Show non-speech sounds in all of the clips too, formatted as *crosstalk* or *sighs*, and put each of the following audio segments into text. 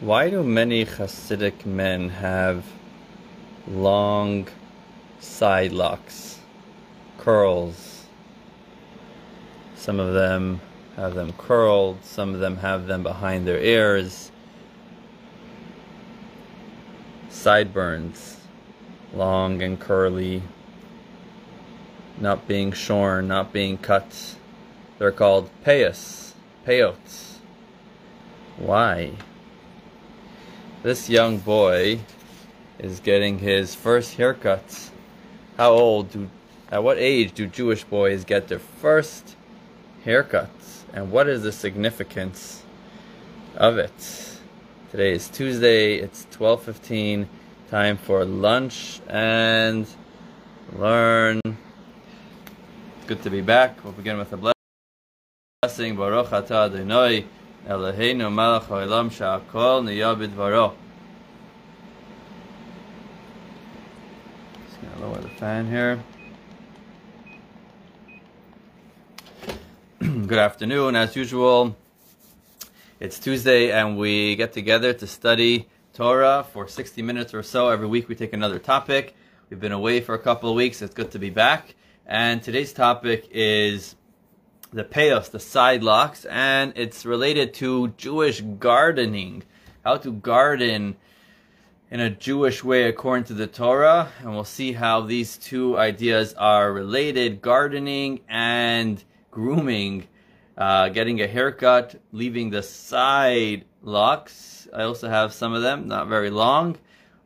Why do many Hasidic men have long side locks, curls? Some of them have them curled, some of them have them behind their ears. Sideburns, long and curly, not being shorn, not being cut. They're called payos, payots. Why? This young boy is getting his first haircut. How old do, at what age do Jewish boys get their first haircuts? And what is the significance of it? Today is Tuesday, it's 12.15, time for lunch and learn. Good to be back. We'll begin with a blessing. Baruch atah. Eloheinu melech haolam sha'akol. Just gonna lower the fan here. *clears throat* Good afternoon, as usual. It's Tuesday and we get together to study Torah for 60 minutes or so. Every week we take another topic. We've been away for a couple of weeks. It's good to be back. And today's topic is the payos, the side locks, and it's related to Jewish gardening, how to garden in a Jewish way according to the Torah, and we'll see how these two ideas are related: gardening and grooming, uh, getting a haircut, leaving the side locks. I also have some of them, not very long.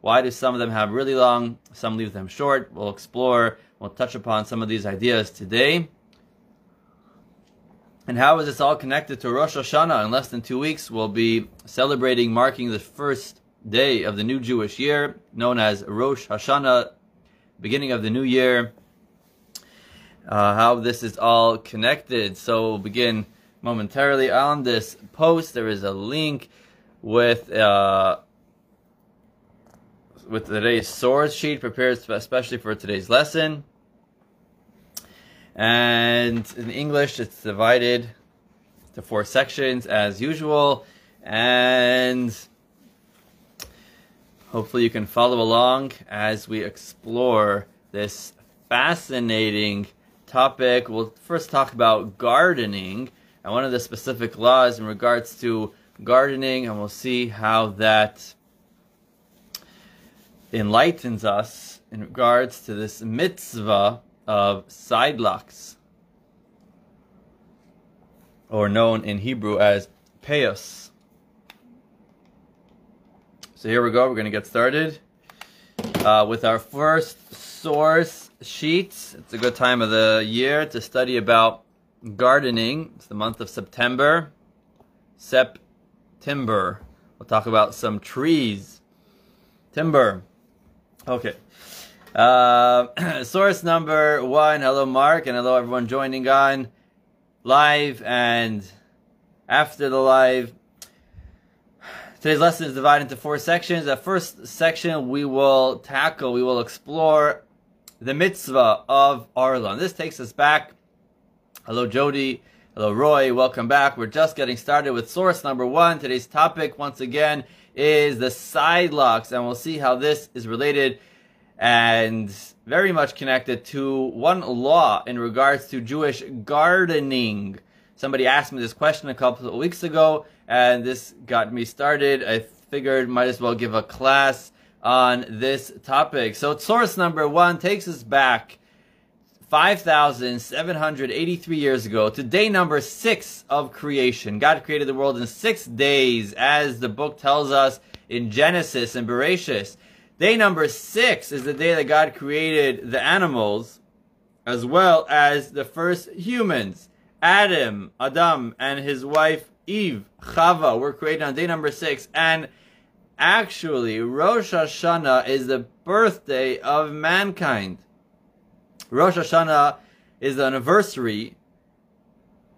Why do some of them have really long? Some leave them short. We'll explore. We'll touch upon some of these ideas today. And how is this all connected to Rosh Hashanah? In less than two weeks, we'll be celebrating, marking the first day of the new Jewish year, known as Rosh Hashanah, beginning of the new year. Uh, how this is all connected. So we'll begin momentarily on this post. There is a link with uh, with today's source sheet prepared especially for today's lesson. And in English, it's divided to four sections as usual. And hopefully, you can follow along as we explore this fascinating topic. We'll first talk about gardening and one of the specific laws in regards to gardening, and we'll see how that enlightens us in regards to this mitzvah of side locks, or known in Hebrew as payos. So here we go, we're going to get started uh, with our first source sheets. It's a good time of the year to study about gardening. It's the month of September. September. We'll talk about some trees. Timber. Okay. Uh, *clears throat* source number one. Hello, Mark, and hello, everyone joining on live and after the live. Today's lesson is divided into four sections. The first section we will tackle, we will explore the mitzvah of Arla. This takes us back. Hello, Jody. Hello, Roy. Welcome back. We're just getting started with source number one. Today's topic, once again, is the side locks, and we'll see how this is related and very much connected to one law in regards to Jewish gardening. Somebody asked me this question a couple of weeks ago, and this got me started. I figured might as well give a class on this topic. So source number one takes us back 5,783 years ago to day number six of creation. God created the world in six days, as the book tells us in Genesis and Bereshit. Day number six is the day that God created the animals as well as the first humans. Adam, Adam, and his wife Eve, Chava, were created on day number six. And actually, Rosh Hashanah is the birthday of mankind. Rosh Hashanah is the anniversary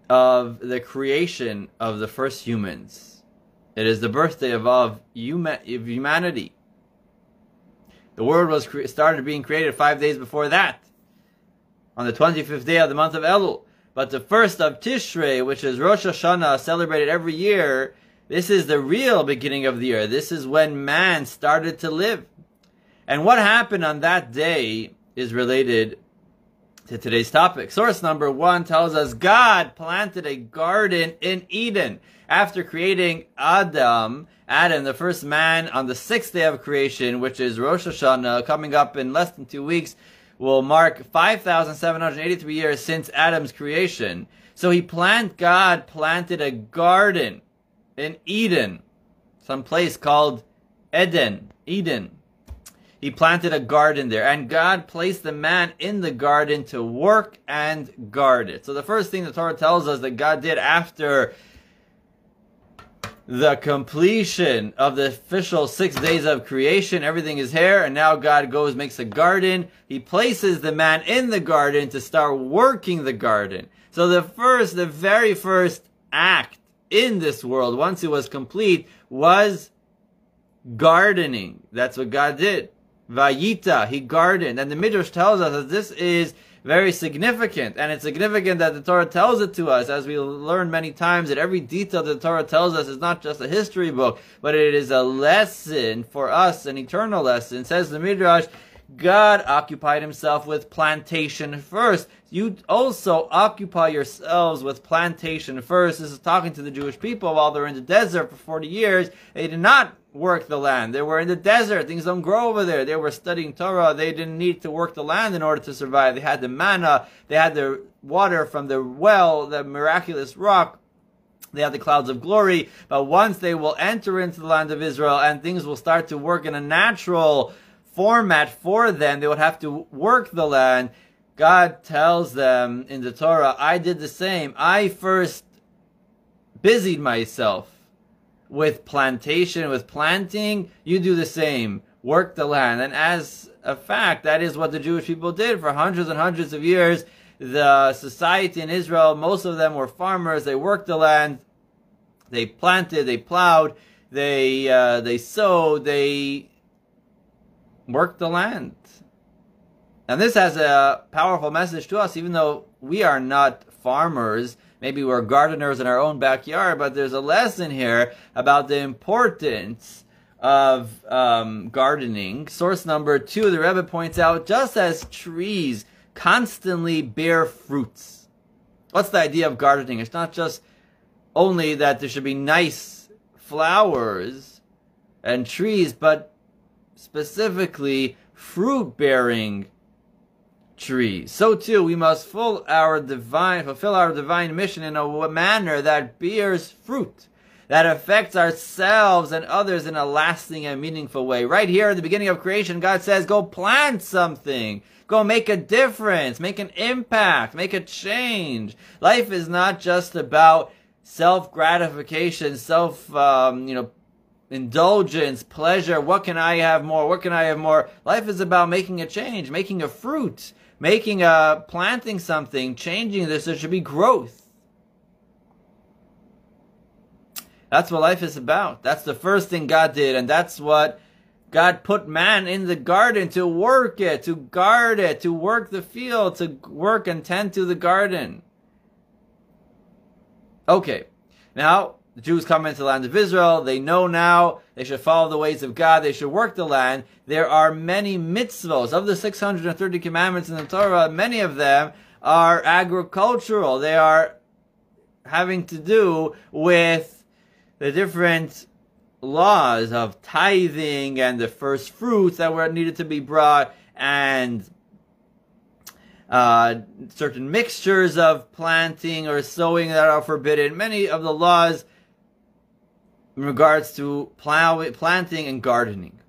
of the creation of the first humans. It is the birthday of, of, humanity. The world was cre- started being created five days before that, on the 25th day of the month of Elul. But the first of Tishrei, which is Rosh Hashanah, celebrated every year, This is the real beginning of the year. This is when man started to live. And what happened on that day is related to today's topic. Source number one tells us God planted a garden in Eden after creating Adam, Adam, the first man on the sixth day of creation, which is Rosh Hashanah, coming up in less than two weeks, will mark 5,783 years since Adam's creation. So he plant, God planted a garden in Eden, some place called Eden, Eden. He planted a garden there, and God placed the man in the garden to work and guard it. So the first thing the Torah tells us that God did after the completion of the official six days of creation. Everything is here, and now God goes, makes a garden. He places the man in the garden to start working the garden. So the first, the very first act in this world, once it was complete, was gardening. That's what God did. Vayita, he gardened. And the Midrash tells us that this is very significant. And it's significant that the Torah tells it to us, as we learn many times, that every detail the Torah tells us is not just a history book, but it is a lesson for us, an eternal lesson. Says the Midrash, God occupied himself with plantation first. You also occupy yourselves with plantation first. This is talking to the Jewish people while they're in the desert for 40 years. They did not work the land. They were in the desert. Things don't grow over there. They were studying Torah. They didn't need to work the land in order to survive. They had the manna. They had the water from the well, the miraculous rock. They have the clouds of glory. But once they will enter into the land of Israel and things will start to work in a natural format for them. They would have to work the land. God tells them in the Torah, I did the same. I first busied myself with plantation, with planting. You do the same. Work the land. And as a fact, that is what the Jewish people did for hundreds and hundreds of years. The society in Israel, most of them were farmers. They worked the land. They planted, they plowed, they, uh, they sowed, they worked the land. And this has a powerful message to us, even though we are not farmers. Maybe we're gardeners in our own backyard, but there's a lesson here about the importance of um, gardening. Source number two, the Rebbe points out, just as trees constantly bear fruits. What's the idea of gardening? It's not just only that there should be nice flowers and trees, but specifically fruit bearing trees. So too, we must fulfill our divine, fulfill our divine mission in a manner that bears fruit, that affects ourselves and others in a lasting and meaningful way. Right here at the beginning of creation, God says, go plant something. Go make a difference, make an impact, make a change. Life is not just about self gratification, self, um, you know, indulgence, pleasure. What can I have more? What can I have more? Life is about making a change, making a fruit, making a planting something, changing this. There should be growth. That's what life is about. That's the first thing God did, and that's what God put man in the garden to work it, to guard it, to work the field, to work and tend to the garden. Okay, now the Jews come into the land of Israel. They know now they should follow the ways of God. They should work the land. There are many mitzvos. Of the 630 commandments in the Torah, many of them are agricultural. They are having to do with the different laws of tithing and the first fruits that were needed to be brought and uh, certain mixtures of planting or sowing that are forbidden. Many of the laws in regards to plow, planting and gardening.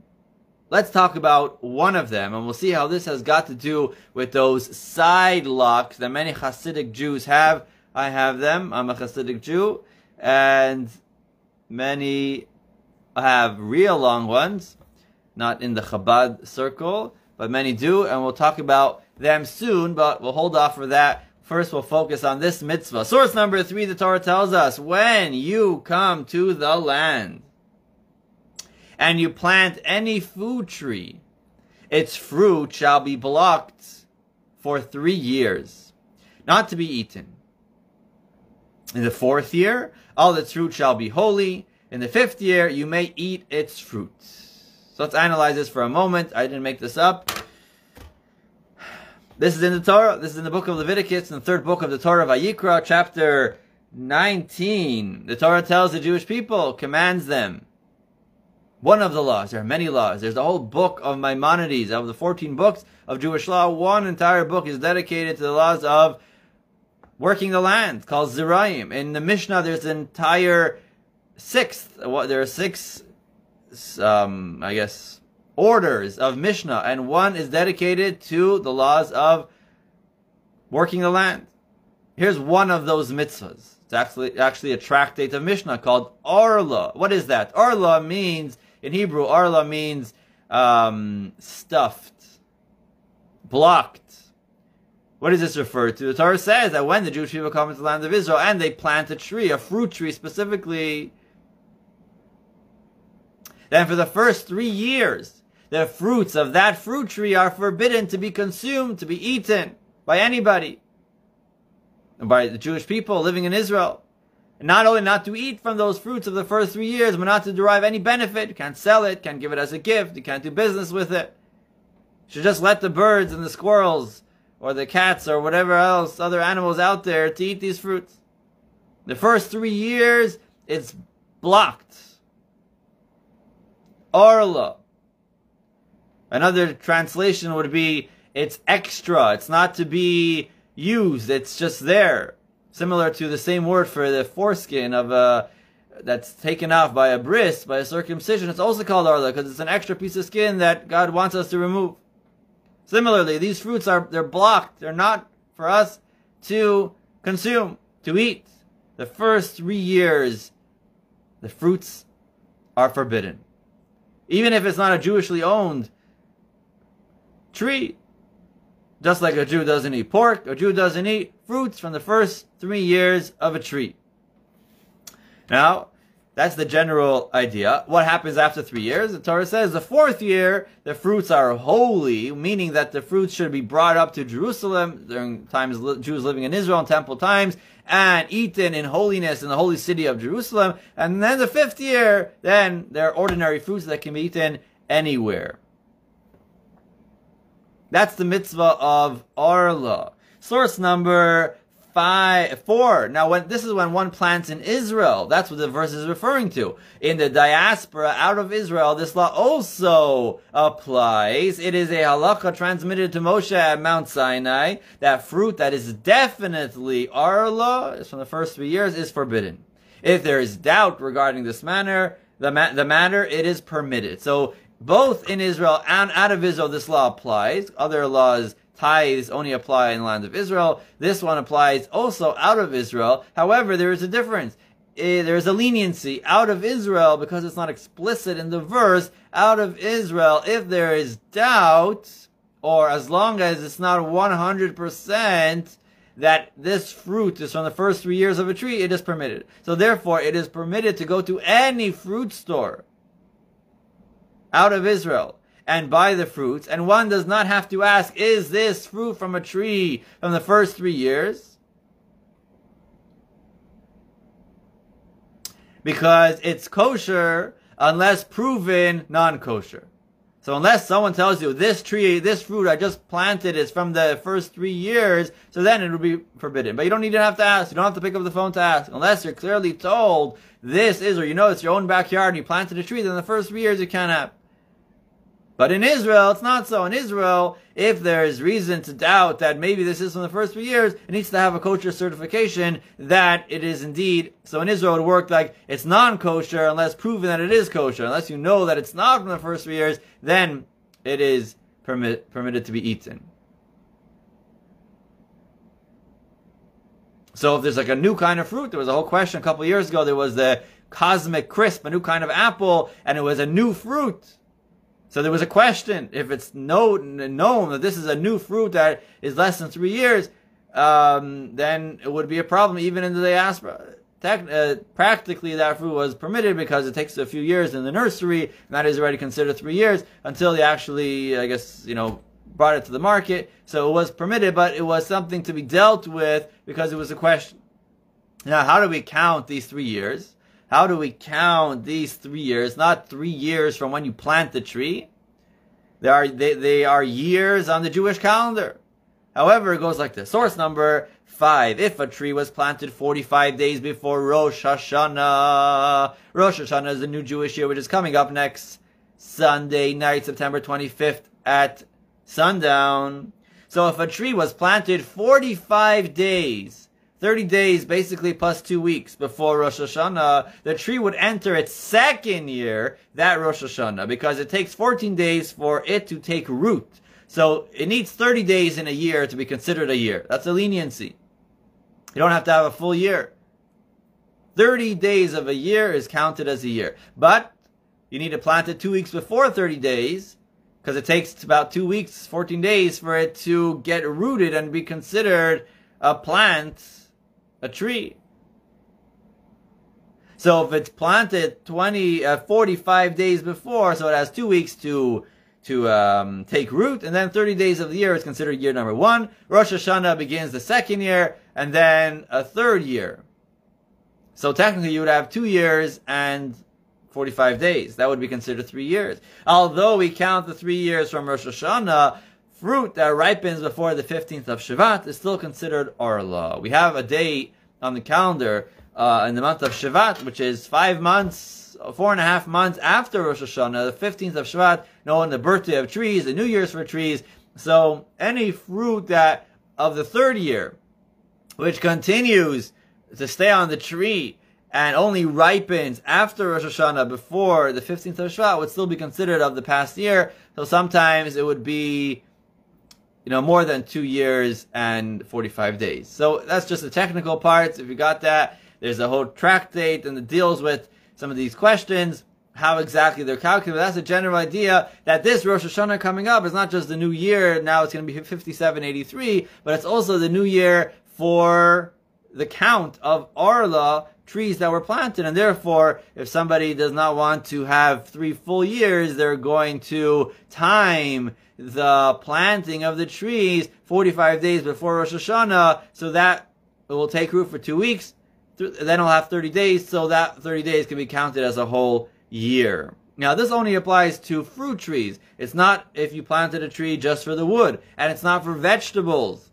Let's talk about one of them, and we'll see how this has got to do with those side locks that many Hasidic Jews have. I have them. I'm a Hasidic Jew, and many have real long ones, not in the Chabad circle, but many do, and we'll talk about them soon, but we'll hold off for that First, we'll focus on this mitzvah. Source number three, the Torah tells us, when you come to the land and you plant any food tree, its fruit shall be blocked for three years, not to be eaten. In the fourth year, all its fruit shall be holy, In the fifth year, you may eat its fruit. So let's analyze this for a moment. I didn't make this up. This is in the Torah. This is in the book of Leviticus, in the third book of the Torah, Vayikra, chapter 19. The Torah tells the Jewish people, commands them. One of the laws. There are many laws. There's the whole book of Maimonides, of the 14 books of Jewish law. One entire book is dedicated to the laws of working the land, called Zeraim. In the Mishnah, there's an entire sixth, there are six, um, I guess, orders of Mishnah, and one is dedicated to the laws of working the land. Here's one of those mitzvahs. It's actually actually a tractate of Mishnah called Arla. What is that? Arla means in Hebrew. Arla means um, stuffed, blocked. What does this refer to? The Torah says that when the Jewish people come into the land of Israel and they plant a tree, a fruit tree specifically, then for the first three years, the fruits of that fruit tree are forbidden to be consumed, to be eaten by anybody by the Jewish people living in Israel. And not only not to eat from those fruits of the first three years, but not to derive any benefit. You can't sell it, can't give it as a gift, you can't do business with it. You should just let the birds and the squirrels or the cats or whatever else, other animals out there to eat these fruits. The first three years, it's blocked. Orla. Another translation would be, it's extra. It's not to be used. It's just there. Similar to the same word for the foreskin of a that's taken off by a bris, by a circumcision. It's also called arla because it's an extra piece of skin that God wants us to remove. Similarly, these fruits are they're blocked. They're not for us to consume, to eat. The first three years, the fruits are forbidden. Even if it's not a Jewishly owned tree, just like a Jew doesn't eat pork, a Jew doesn't eat fruits from the first three years of a tree. Now, that's the general idea. What happens after three years? The Torah says the fourth year, the fruits are holy, meaning that the fruits should be brought up to Jerusalem during times Jews living in Israel in temple times and eaten in holiness in the holy city of Jerusalem. And then the fifth year, then they're ordinary fruits that can be eaten anywhere. That's the mitzvah of Arla. Source number five, four. Now, when this is when one plants in Israel, that's what the verse is referring to. In the diaspora out of Israel, this law also applies. It is a halacha transmitted to Moshe at Mount Sinai. That fruit that is definitely arla, is from the first three years, is forbidden. If there is doubt regarding this manner, the, ma- the matter, it is permitted. So both in Israel and out of Israel, this law applies. Other laws, tithes, only apply in the land of Israel. This one applies also out of Israel. However, there is a difference. Eh, there is a leniency out of Israel because it's not explicit in the verse. Out of Israel, if there is doubt, or as long as it's not 100%, that this fruit is from the first three years of a tree, it is permitted. So therefore, it is permitted to go to any fruit store out of Israel and buy the fruits, and one does not have to ask, is this fruit from a tree from the first three years? Because it's kosher unless proven non-kosher. So unless someone tells you this tree, this fruit I just planted is from the first three years, so then it would be forbidden. But you don't need to have to ask. You don't have to pick up the phone to ask. Unless you're clearly told this is, or you know it's your own backyard and you planted a tree, then the first three years you can't have. But in Israel, it's not so. In Israel, if there is reason to doubt that maybe this is from the first few years, it needs to have a kosher certification that it is indeed. So in Israel, it would work like it's non-kosher unless proven that it is kosher. Unless you know that it's not from the first few years, then it is permit, permitted to be eaten. So if there's like a new kind of fruit, there was a whole question a couple years ago. There was the cosmic crisp, a new kind of apple, and it was a new fruit. So there was a question if it's known, known that this is a new fruit that is less than three years, um, then it would be a problem even in the diaspora. Tec- uh, practically, that fruit was permitted because it takes a few years in the nursery, and that is already considered three years until they actually, I guess, you know, brought it to the market. So it was permitted, but it was something to be dealt with because it was a question. Now, how do we count these three years? How do we count these three years? Not three years from when you plant the tree. They are, they, they are years on the Jewish calendar. However, it goes like this. Source number five. If a tree was planted 45 days before Rosh Hashanah, Rosh Hashanah is the new Jewish year, which is coming up next Sunday night, September 25th at sundown. So if a tree was planted 45 days, 30 days basically plus two weeks before Rosh Hashanah, the tree would enter its second year, that Rosh Hashanah, because it takes 14 days for it to take root. So it needs 30 days in a year to be considered a year. That's a leniency. You don't have to have a full year. 30 days of a year is counted as a year. But you need to plant it two weeks before 30 days because it takes about two weeks, 14 days for it to get rooted and be considered a plant, a tree. So if it's planted 20, uh, 45 days before, so it has two weeks to to um, take root, and then 30 days of the year is considered year number one. Rosh Hashanah begins the second year, and then a third year. So technically, you would have two years and 45 days. That would be considered three years. Although we count the three years from Rosh Hashanah, fruit that ripens before the 15th of Shevat is still considered Orla. We have a date on the calendar uh, in the month of Shevat, which is five months, four and a half months after Rosh Hashanah, the 15th of Shevat, knowing the birthday of trees, the New Year's for trees. So any fruit that of the third year, which continues to stay on the tree and only ripens after Rosh Hashanah before the 15th of Shvat would still be considered of the past year. So sometimes it would be, you know, more than two years and 45 days. So that's just the technical parts. If you got that, there's a whole tractate and it deals with some of these questions, how exactly they're calculated. That's a general idea that this Rosh Hashanah coming up is not just the new year, now it's going to be 5783, but it's also the new year for the count of Arla trees that were planted. And therefore, if somebody does not want to have three full years, they're going to time the planting of the trees 45 days before Rosh Hashanah, so that it will take root for two weeks. Then it'll have 30 days, so that 30 days can be counted as a whole year. Now, this only applies to fruit trees. It's not if you planted a tree just for the wood, and it's not for vegetables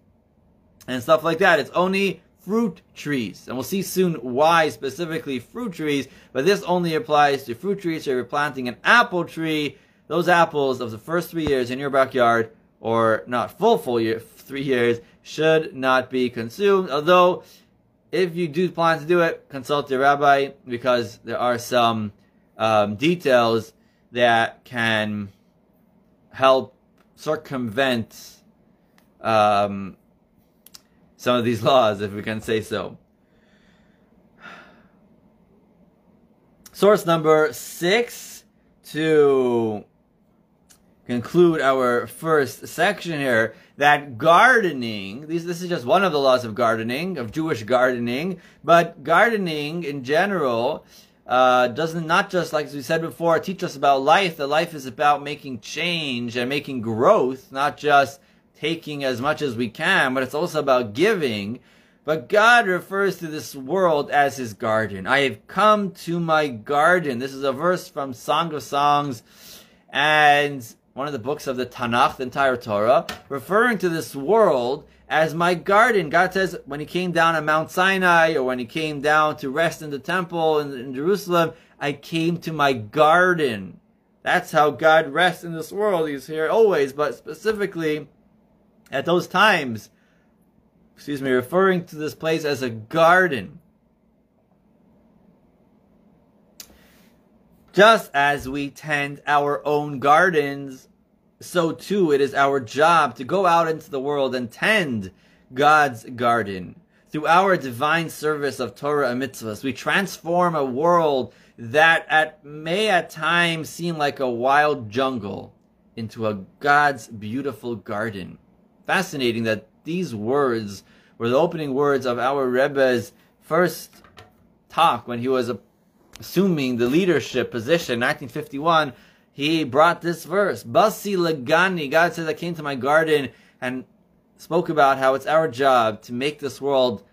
and stuff like that. It's only fruit trees. And we'll see soon why specifically fruit trees, but this only applies to fruit trees. So if you're planting an apple tree, those apples of the first three years in your backyard, or not full full year, three years, should not be consumed. Although, if you do plan to do it, consult your rabbi because there are some um, details that can help circumvent um, some of these *laughs* laws, if we can say so. Source number six to conclude our first section here that gardening, these, this is just one of the laws of gardening, of Jewish gardening, but gardening in general uh, doesn't not just, like we said before, teach us about life. that life is about making change and making growth, not just taking as much as we can, but it's also about giving. But God refers to this world as his garden. I have come to my garden. This is a verse from Song of Songs and one of the books of the Tanakh, the entire Torah, referring to this world as my garden. God says when he came down on Mount Sinai or when he came down to rest in the temple in, in Jerusalem, I came to my garden. That's how God rests in this world. He's here always, but specifically at those times, excuse me, referring to this place as a garden. Just as we tend our own gardens, so too it is our job to go out into the world and tend God's garden. Through our divine service of Torah and mitzvahs, we transform a world that at, may at times seem like a wild jungle into a God's beautiful garden fascinating that these words were the opening words of our Rebbe's first talk when he was assuming the leadership position in 1951. He brought this verse, Basi Lagani. God says, I came to my garden and spoke about how it's our job to make this world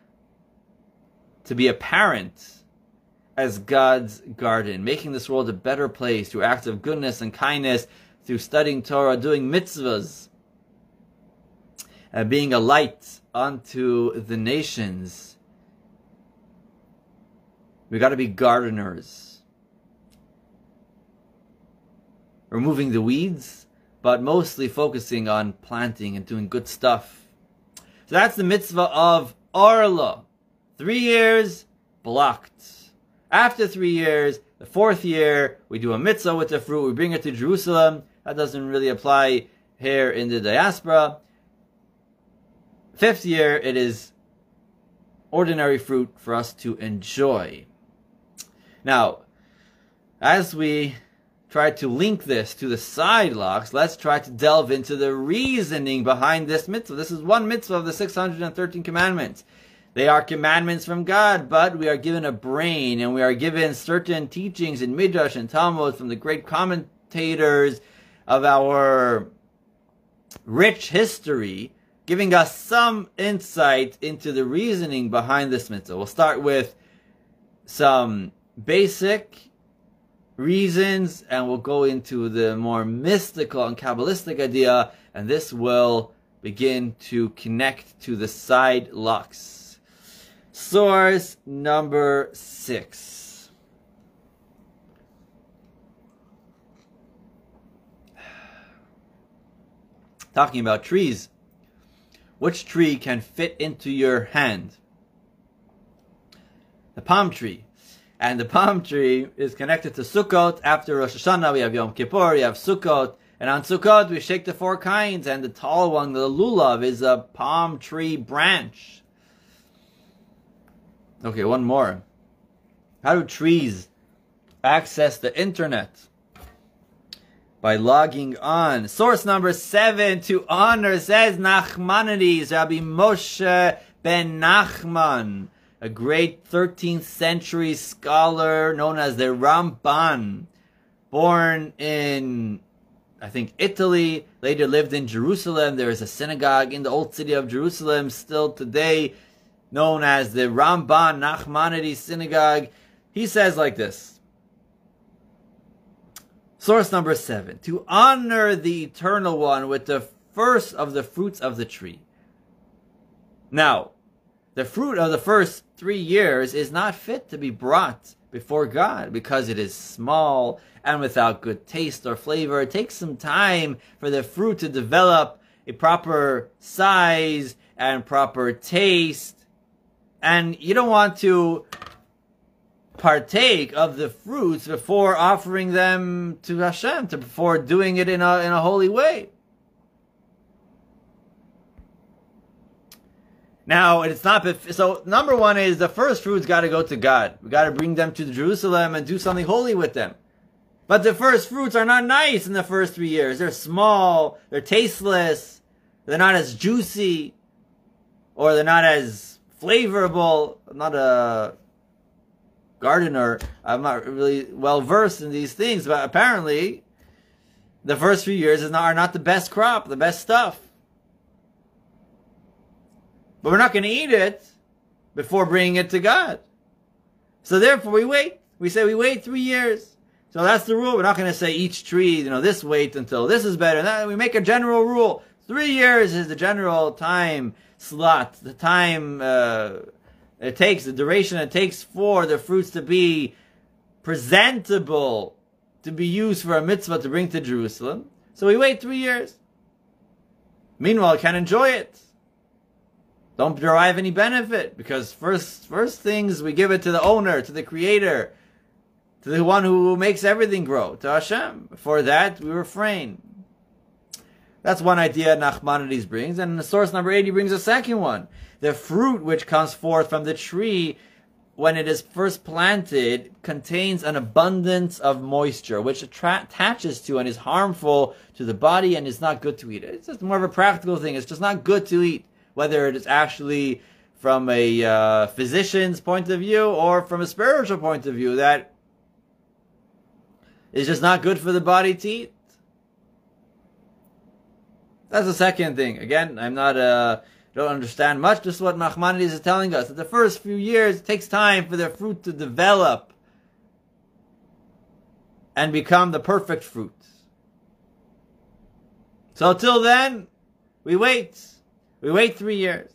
to be apparent as God's garden, making this world a better place through acts of goodness and kindness, through studying Torah, doing mitzvahs, and being a light unto the nations. We got to be gardeners, removing the weeds, but mostly focusing on planting and doing good stuff. So that's the mitzvah of Arla. Three years blocked. After three years, the fourth year, we do a mitzvah with the fruit, we bring it to Jerusalem. That doesn't really apply here in the diaspora. Fifth year, it is ordinary fruit for us to enjoy. Now, as we try to link this to the side locks, let's try to delve into the reasoning behind this mitzvah. This is one mitzvah of the 613 commandments. They are commandments from God, but we are given a brain and we are given certain teachings in Midrash and Talmud from the great commentators of our rich history, giving us some insight into the reasoning behind this mitzvah. We'll start with some basic reasons and we'll go into the more mystical and Kabbalistic idea, and this will begin to connect to the side locks. Source number six. *sighs* Talking about trees. Which tree can fit into your hand? The palm tree. And the palm tree is connected to Sukkot. After Rosh Hashanah, we have Yom Kippur, we have Sukkot. And on Sukkot, we shake the four kinds. And the tall one, the lulav, is a palm tree branch. Okay, one more. How do trees access the internet? By logging on. Source number seven to honor says Nachmanides, Rabbi Moshe ben Nachman, a great 13th century scholar known as the Ramban, born in, I think, Italy, later lived in Jerusalem. There is a synagogue in the old city of Jerusalem still today known as the Ramban Nachmanides Synagogue. He says like this. Source number seven. To honor the Eternal One with the first of the fruits of the tree. Now, the fruit of the first three years is not fit to be brought before God because it is small and without good taste or flavor. It takes some time for the fruit to develop a proper size and proper taste and you don't want to partake of the fruits before offering them to Hashem, to, before doing it in a, in a holy way. Now, it's not, so number one is the first fruits got to go to God. We got to bring them to Jerusalem and do something holy with them. But the first fruits are not nice in the first three years. They're small, they're tasteless, they're not as juicy, or they're not as flavorable. I'm not a gardener. I'm not really well versed in these things, but apparently, the first few years are not the best crop, the best stuff. But we're not going to eat it before bringing it to God. So therefore, we wait. We say we wait three years. So that's the rule. We're not going to say each tree, you know, this wait until this is better. That, we make a general rule. Three years is the general time slot, the time uh, it takes, the duration it takes for the fruits to be presentable to be used for a mitzvah to bring to Jerusalem. So we wait three years. Meanwhile, can enjoy it. Don't derive any benefit because first, first things we give it to the owner, to the creator, to the one who makes everything grow, to Hashem. For that, we refrain. That's one idea Nachmanides brings, and the source number 80 brings a second one. The fruit which comes forth from the tree when it is first planted contains an abundance of moisture, which attra- attaches to and is harmful to the body and is not good to eat. It's just more of a practical thing. It's just not good to eat, whether it is actually from a uh, physician's point of view or from a spiritual point of view. That is just not good for the body to eat. That's the second thing. Again, I'm not uh don't understand much. Just what Nachmanides is telling us. That the first few years it takes time for the fruit to develop. and become the perfect fruit. So till then, we wait. We wait three years.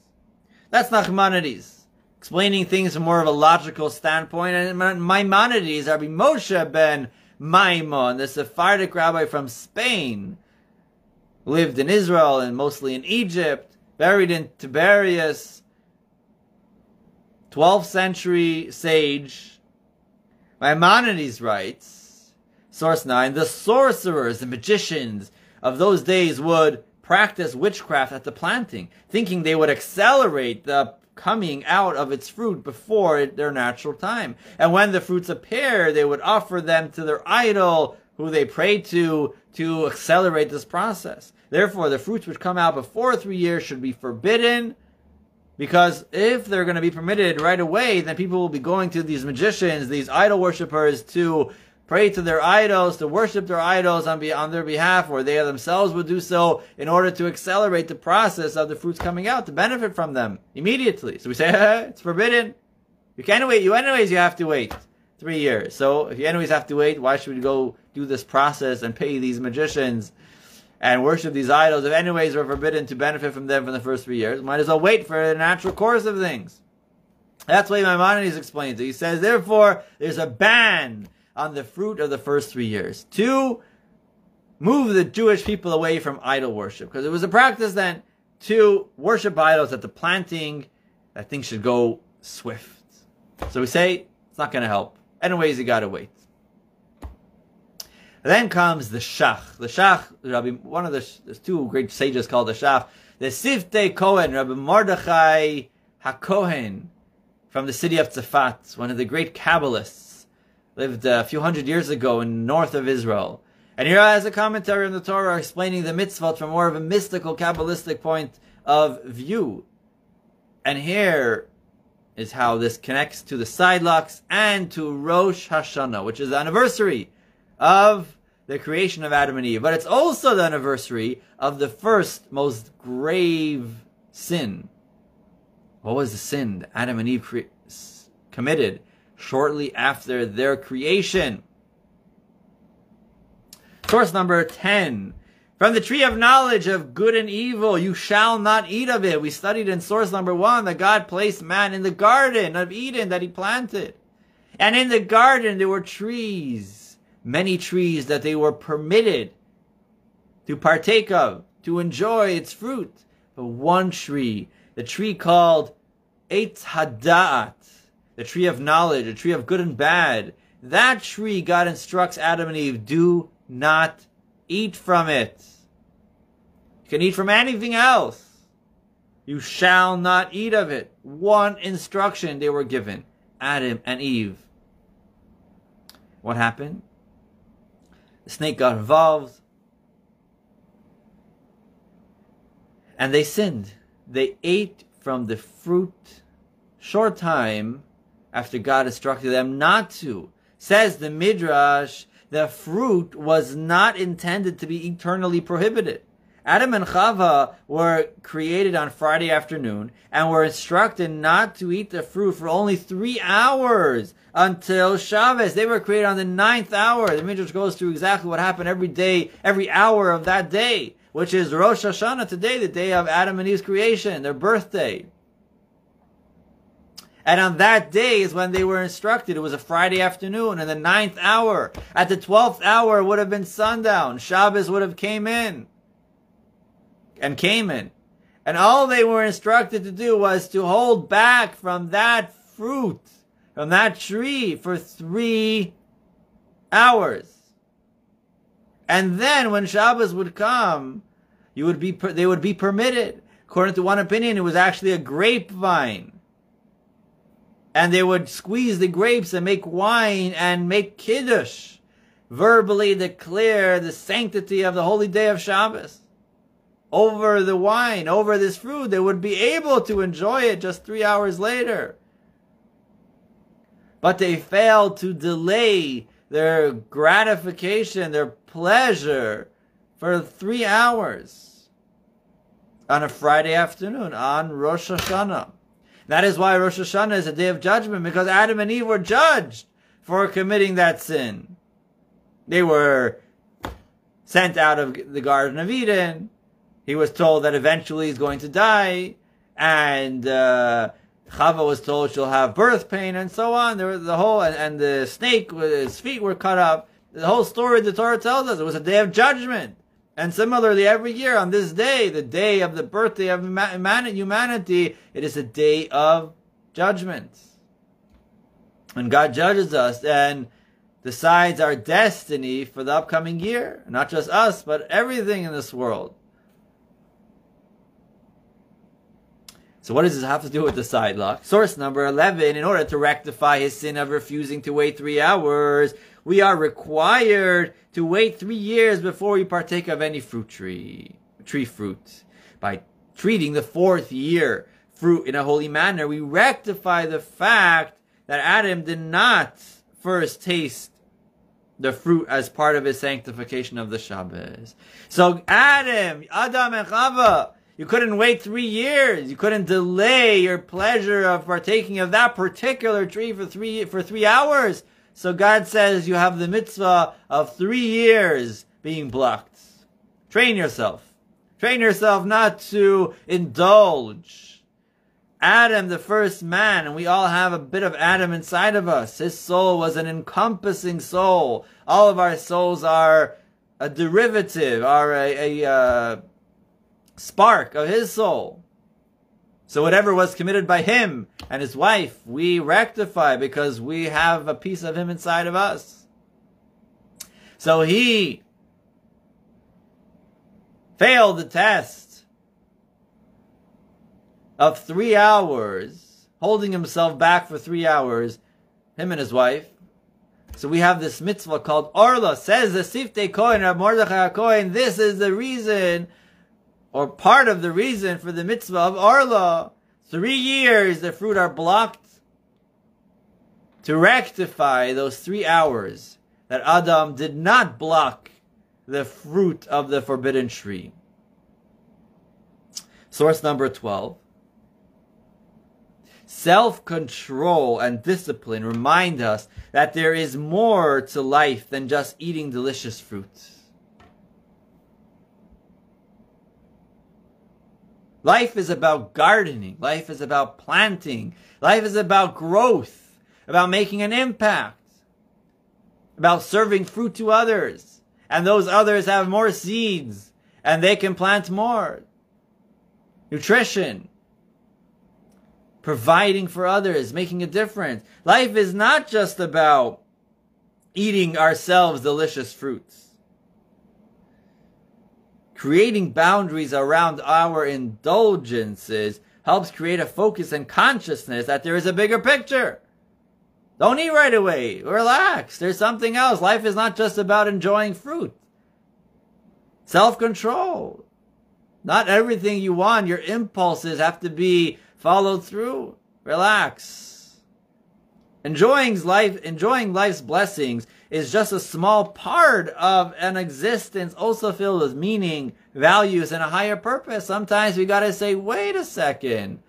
That's Nachmanides. Explaining things from more of a logical standpoint. And Maimonides, Rabbi Moshe ben Maimon, the Sephardic rabbi from Spain, lived in Israel and mostly in Egypt, buried in Tiberias, 12th century sage. Maimonides writes, source 9, the sorcerers, the magicians of those days would practice witchcraft at the planting, thinking they would accelerate the coming out of its fruit before their natural time. And when the fruits appear, they would offer them to their idol, who they prayed to, to accelerate this process. Therefore, the fruits which come out before three years should be forbidden, because if they're going to be permitted right away, then people will be going to these magicians, these idol worshippers, to pray to their idols, to worship their idols on, be, on their behalf, or they themselves would do so in order to accelerate the process of the fruits coming out, to benefit from them immediately. So we say, *laughs* it's forbidden. You can't wait. You anyways, you have to wait three years. So if you anyways have to wait, why should we go do this process and pay these magicians and worship these idols? If anyways we're forbidden to benefit from them for the first three years, might as well wait for the natural course of things. That's why Maimonides explains it. He says, therefore, there's a ban on the fruit of the first three years. To move the Jewish people away from idol worship, because it was a practice then to worship idols at the planting. That thing should go swift. So we say it's not going to help. Anyways, you got to wait. then comes the Shach. The Shach, Rabbi, one of the there's two great sages called the Shach. The Sifte Kohen, Rabbi Mordechai HaKohen, from the city of Tzafat, one of the great Kabbalists lived a few hundred years ago in north of Israel. And here I has a commentary on the Torah explaining the mitzvot from more of a mystical, Kabbalistic point of view. And here is how this connects to the side locks and to Rosh Hashanah, which is the anniversary of the creation of Adam and Eve. But it's also the anniversary of the first most grave sin. What was the sin that Adam and Eve cre- committed? Shortly after their creation. Source number 10. From the tree of knowledge of good and evil, you shall not eat of it. We studied in source number one that God placed man in the garden of Eden that he planted. And in the garden there were trees, many trees that they were permitted to partake of, to enjoy its fruit. But one tree, the tree called Eitz Hada'at, the tree of knowledge, the tree of good and bad. That tree, God instructs Adam and Eve, do not eat from it. You can eat from anything else. You shall not eat of it. One instruction they were given, Adam and Eve. What happened? The snake got involved. And they sinned. They ate from the fruit short time after God instructed them not to. Says the Midrash, the fruit was not intended to be eternally prohibited. Adam and Chava were created on Friday afternoon and were instructed not to eat the fruit for only three hours until Shabbos. They were created on the ninth hour. The Midrash goes through exactly what happened every day, every hour of that day, which is Rosh Hashanah today, the day of Adam and Eve's creation, their birthday. And on that day is when they were instructed. It was a Friday afternoon in the ninth hour. At the twelfth hour it would have been sundown. Shabbos would have came in. And came in. And all they were instructed to do was to hold back from that fruit, from that tree for three hours. And then when Shabbos would come, you would be, they would be permitted. According to one opinion, it was actually a grapevine and they would squeeze the grapes and make wine and make kiddush, verbally declare the sanctity of the holy day of Shabbos. Over the wine, over this fruit, they would be able to enjoy it just three hours later. But they failed to delay their gratification, their pleasure for three hours on a Friday afternoon, on Rosh Hashanah. That is why Rosh Hashanah is a day of judgment, because Adam and Eve were judged for committing that sin. They were sent out of the Garden of Eden. He was told that eventually he's going to die, and uh, Chava was told she'll have birth pain, and so on. There was the whole, and, and the snake, his feet were cut up. The whole story the Torah tells us it was a day of judgment. And similarly, every year on this day, the day of the birthday of humanity, it is a day of judgment. And God judges us and decides our destiny for the upcoming year. Not just us, but everything in this world. So what does this have to do with the side lock? Source number 11, in order to rectify his sin of refusing to wait three hours, we are required to wait three years before we partake of any fruit tree, tree fruit. By treating the fourth year fruit in a holy manner, we rectify the fact that Adam did not first taste the fruit as part of his sanctification of the Shabbos. So Adam, Adam and Chava, you couldn't wait three years. You couldn't delay your pleasure of partaking of that particular tree for three, for three hours. So God says you have the mitzvah of three years being blocked. Train yourself. Train yourself not to indulge. Adam, the first man, and we all have a bit of Adam inside of us. His soul was an encompassing soul. All of our souls are a derivative, are a, a uh, spark of his soul. So whatever was committed by him and his wife, we rectify because we have a piece of him inside of us. So he failed the test of three hours, holding himself back for three hours, him and his wife. So we have this mitzvah called Arla, says the Siftei Kohen, Mordechai Kohen, this is the reason or part of the reason for the mitzvah of Arla, three years the fruit are blocked to rectify those three hours that Adam did not block the fruit of the forbidden tree. Source number 12. Self control and discipline remind us that there is more to life than just eating delicious fruits. Life is about gardening. Life is about planting. Life is about growth, about making an impact, about serving fruit to others. And those others have more seeds and they can plant more. Nutrition. Providing for others, making a difference. Life is not just about eating ourselves delicious fruits creating boundaries around our indulgences helps create a focus and consciousness that there is a bigger picture. Don't eat right away. Relax. There's something else. Life is not just about enjoying fruit. Self-control. Not everything you want, your impulses have to be followed through. Relax. Enjoying life, enjoying life's blessings is just a small part of an existence also filled with meaning, values, and a higher purpose. Sometimes we gotta say, wait a second.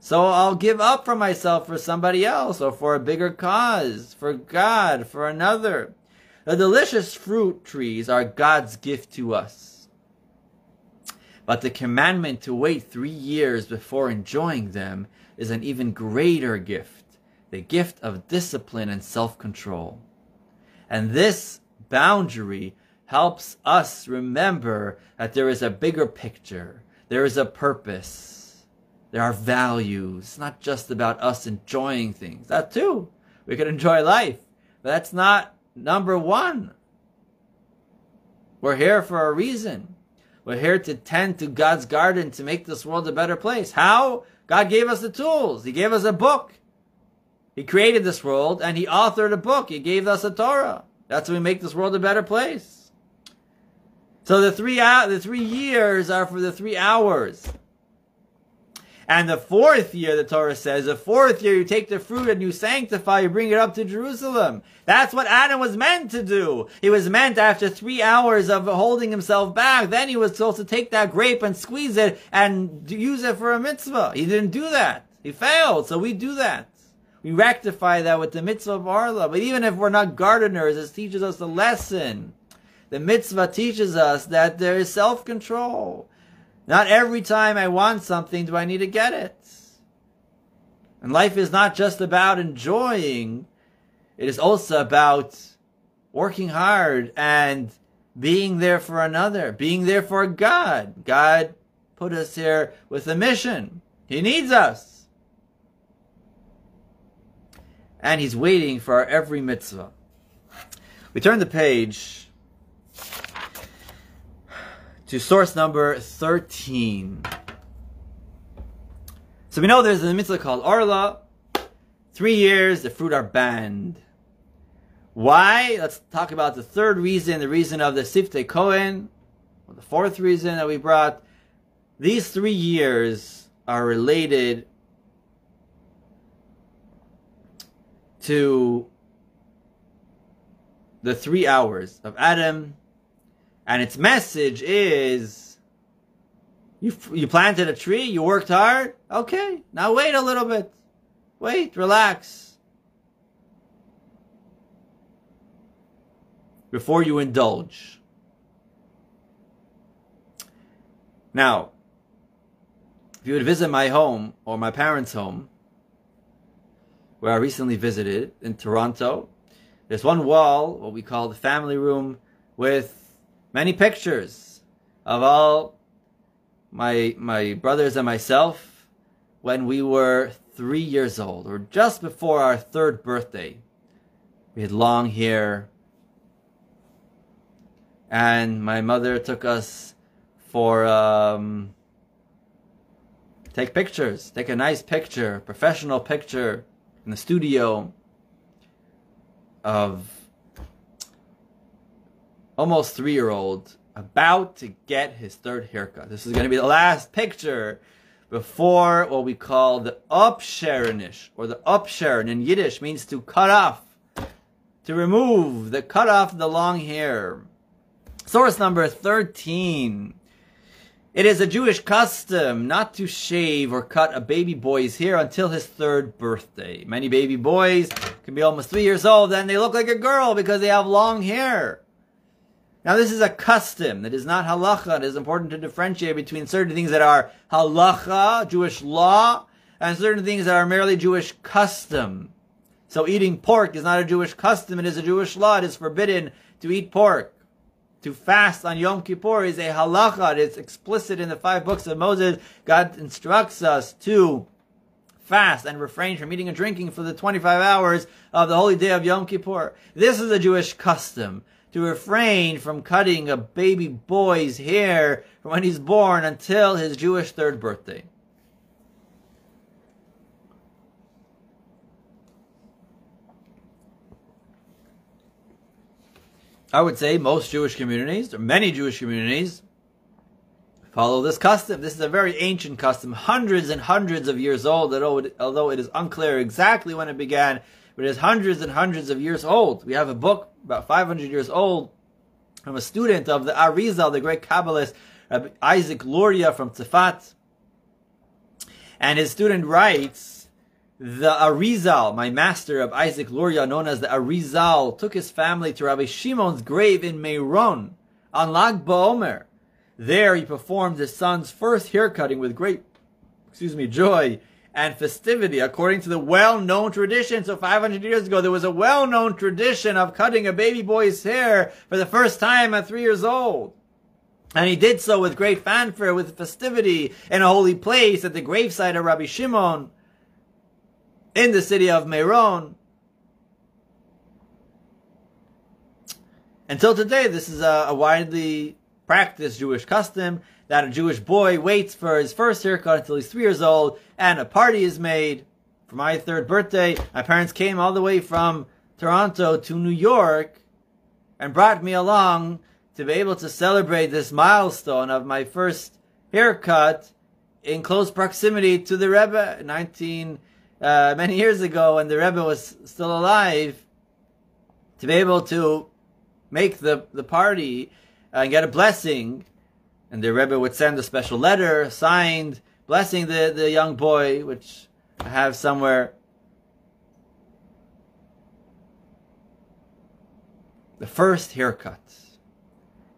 So I'll give up for myself for somebody else or for a bigger cause, for God, for another. The delicious fruit trees are God's gift to us. But the commandment to wait three years before enjoying them is an even greater gift, the gift of discipline and self-control. And this boundary helps us remember that there is a bigger picture. There is a purpose. There are values. It's not just about us enjoying things. That too. We can enjoy life. But that's not number one. We're here for a reason. We're here to tend to God's garden to make this world a better place. How? God gave us the tools. He gave us a book. He created this world and he authored a book. He gave us a Torah. That's how we make this world a better place. So the three uh, the three years are for the three hours. And the fourth year, the Torah says, the fourth year you take the fruit and you sanctify, you bring it up to Jerusalem. That's what Adam was meant to do. He was meant after three hours of holding himself back, then he was supposed to take that grape and squeeze it and use it for a mitzvah. He didn't do that. He failed, so we do that. We rectify that with the mitzvah of Arla. But even if we're not gardeners, it teaches us a lesson. The mitzvah teaches us that there is self-control. Not every time I want something do I need to get it. And life is not just about enjoying, it is also about working hard and being there for another, being there for God. God put us here with a mission. He needs us. And He's waiting for our every mitzvah. We turn the page to source number 13. So we know there's a mitzvah called Arla. Three years, the fruit are banned. Why? Let's talk about the third reason, the reason of the Siftei Kohen, the fourth reason that we brought. These three years are related to the three hours of Adam, and its message is you, you planted a tree, you worked hard, okay, now wait a little bit. Wait, relax. Before you indulge. Now, if you would visit my home or my parents' home, where I recently visited in Toronto, there's one wall, what we call the family room, with many pictures of all my my brothers and myself when we were three years old, or just before our third birthday. We had long hair, and my mother took us for um, take pictures, take a nice picture, professional picture in the studio of almost three year old about to get his third haircut. This is going to be the last picture before what we call the upsherenish or the upsheren in Yiddish means to cut off, to remove, the cut off the long hair. Source number 13. It is a Jewish custom not to shave or cut a baby boy's hair until his third birthday. Many baby boys can be almost three years old and they look like a girl because they have long hair. Now this is a custom that is not halacha. It is important to differentiate between certain things that are halacha, Jewish law, and certain things that are merely Jewish custom. So eating pork is not a Jewish custom, it is a Jewish law. It is forbidden to eat pork to fast on Yom Kippur is a halacha. It's explicit in the five books of Moses. God instructs us to fast and refrain from eating and drinking for the 25 hours of the holy day of Yom Kippur. This is a Jewish custom to refrain from cutting a baby boy's hair from when he's born until his Jewish third birthday. I would say most Jewish communities, or many Jewish communities, follow this custom. This is a very ancient custom, hundreds and hundreds of years old, although it is unclear exactly when it began, but it is hundreds and hundreds of years old. We have a book about 500 years old from a student of the Arizal, the great Kabbalist, Rabbi Isaac Luria from Tzfat. And his student writes, the Arizal, my master of Isaac Luria, known as the Arizal, took his family to Rabbi Shimon's grave in Meron on Lag BaOmer. There he performed his son's first haircutting with great, excuse me, joy and festivity, according to the well-known tradition. So 500 years ago, there was a well-known tradition of cutting a baby boy's hair for the first time at three years old. And he did so with great fanfare, with festivity, in a holy place at the gravesite of Rabbi Shimon in the city of Meron. Until today, this is a, a, widely practiced Jewish custom that a Jewish boy waits for his first haircut until he's three years old, and a party is made. For my third birthday, my parents came all the way from Toronto to New York and brought me along to be able to celebrate this milestone of my first haircut in close proximity to the Rebbe, 19 uh, many years ago when the Rebbe was still alive to be able to make the, the party and get a blessing. And the Rebbe would send a special letter signed, blessing the, the young boy, which I have somewhere. The first haircut.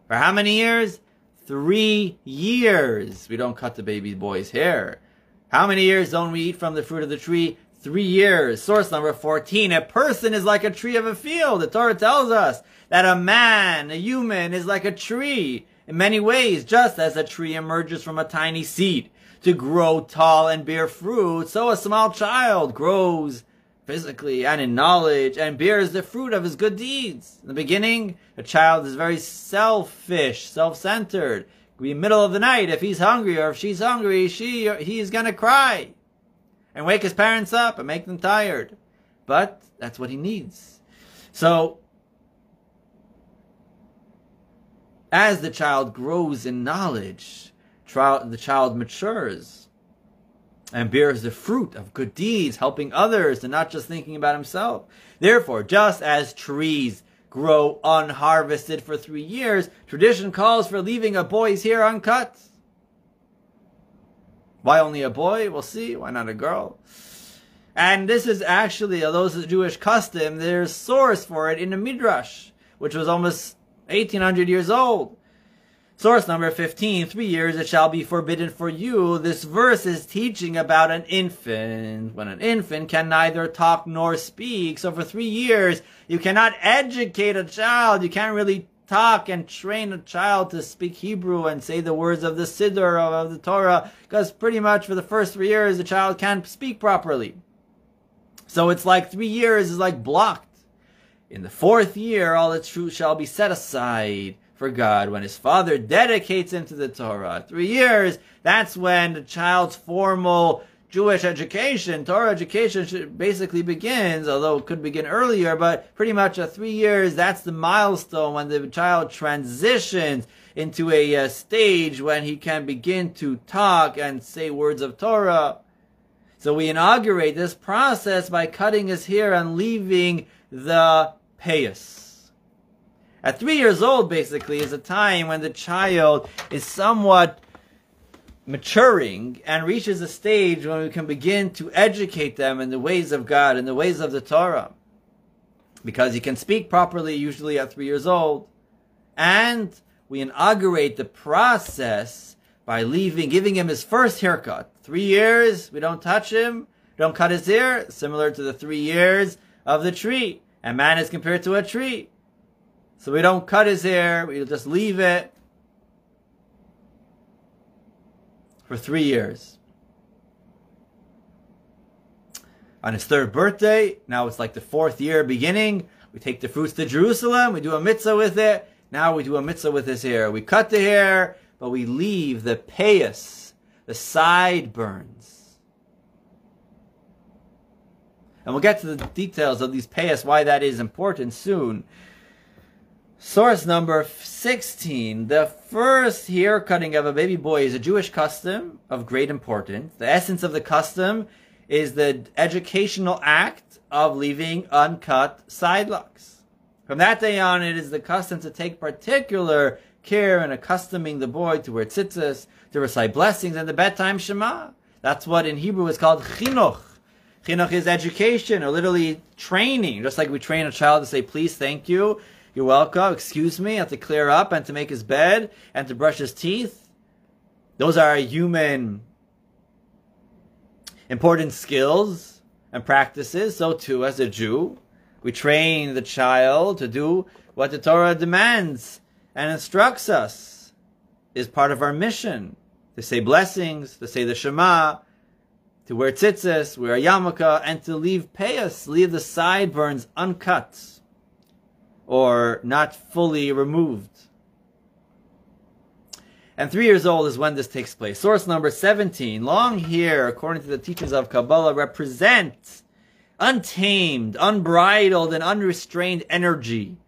For how many years? Three years. We don't cut the baby boy's hair. How many years don't we eat from the fruit of the tree? Three years. Source number 14. A person is like a tree of a field. The Torah tells us that a man, a human, is like a tree in many ways, just as a tree emerges from a tiny seed to grow tall and bear fruit, so a small child grows physically and in knowledge and bears the fruit of his good deeds. In the beginning, a child is very selfish, self-centered. Be middle of the night, if he's hungry or if she's hungry, she or he is gonna cry and wake his parents up and make them tired. But that's what he needs. So as the child grows in knowledge, the child matures and bears the fruit of good deeds, helping others and not just thinking about himself. Therefore, just as trees grow unharvested for three years, tradition calls for leaving a boy's hair uncut. Why only a boy? We'll see. Why not a girl? And this is actually, a Jewish custom, there's source for it in the Midrash, which was almost 1800 years old. Source number 15, three years it shall be forbidden for you. This verse is teaching about an infant. When an infant can neither talk nor speak. So for three years, you cannot educate a child. You can't really talk and train a child to speak Hebrew and say the words of the Siddur of the Torah. Because pretty much for the first three years, the child can't speak properly. So it's like three years is like blocked. In the fourth year, all its truth shall be set aside for God. When his father dedicates him to the Torah, three years, that's when the child's formal Jewish education, Torah education basically begins, although it could begin earlier, but pretty much at three years, that's the milestone when the child transitions into a uh, stage when he can begin to talk and say words of Torah. So we inaugurate this process by cutting his hair and leaving the payas. At three years old, basically, is a time when the child is somewhat maturing and reaches a stage when we can begin to educate them in the ways of God, in the ways of the Torah. Because he can speak properly, usually at three years old. And we inaugurate the process by leaving, giving him his first haircut. Three years, we don't touch him, don't cut his hair, similar to the three years of the tree. And man is compared to a tree. So we don't cut his hair, we just leave it for three years. On his third birthday, now it's like the fourth year beginning, we take the fruits to Jerusalem, we do a mitzvah with it, now we do a mitzvah with his hair. We cut the hair, but we leave the payas, the sideburns. And we'll get to the details of these payas, why that is important soon. Source number 16. The first hair cutting of a baby boy is a Jewish custom of great importance. The essence of the custom is the educational act of leaving uncut side locks. From that day on, it is the custom to take particular care in accustoming the boy to wear tzitzis, to recite blessings, and the bedtime Shema. That's what in Hebrew is called chinuch. Chinuch is education, or literally training, just like we train a child to say please, thank you. You're welcome. Excuse me. Have to clear up and to make his bed and to brush his teeth. Those are human important skills and practices. So too, as a Jew, we train the child to do what the Torah demands and instructs us is part of our mission. To say blessings, to say the Shema, to wear tzitzis, wear a yarmulke, and to leave payas, leave the sideburns uncut or not fully removed. And three years old is when this takes place. Source number 17. Long hair, according to the teachings of Kabbalah, represents untamed, unbridled, and unrestrained energy.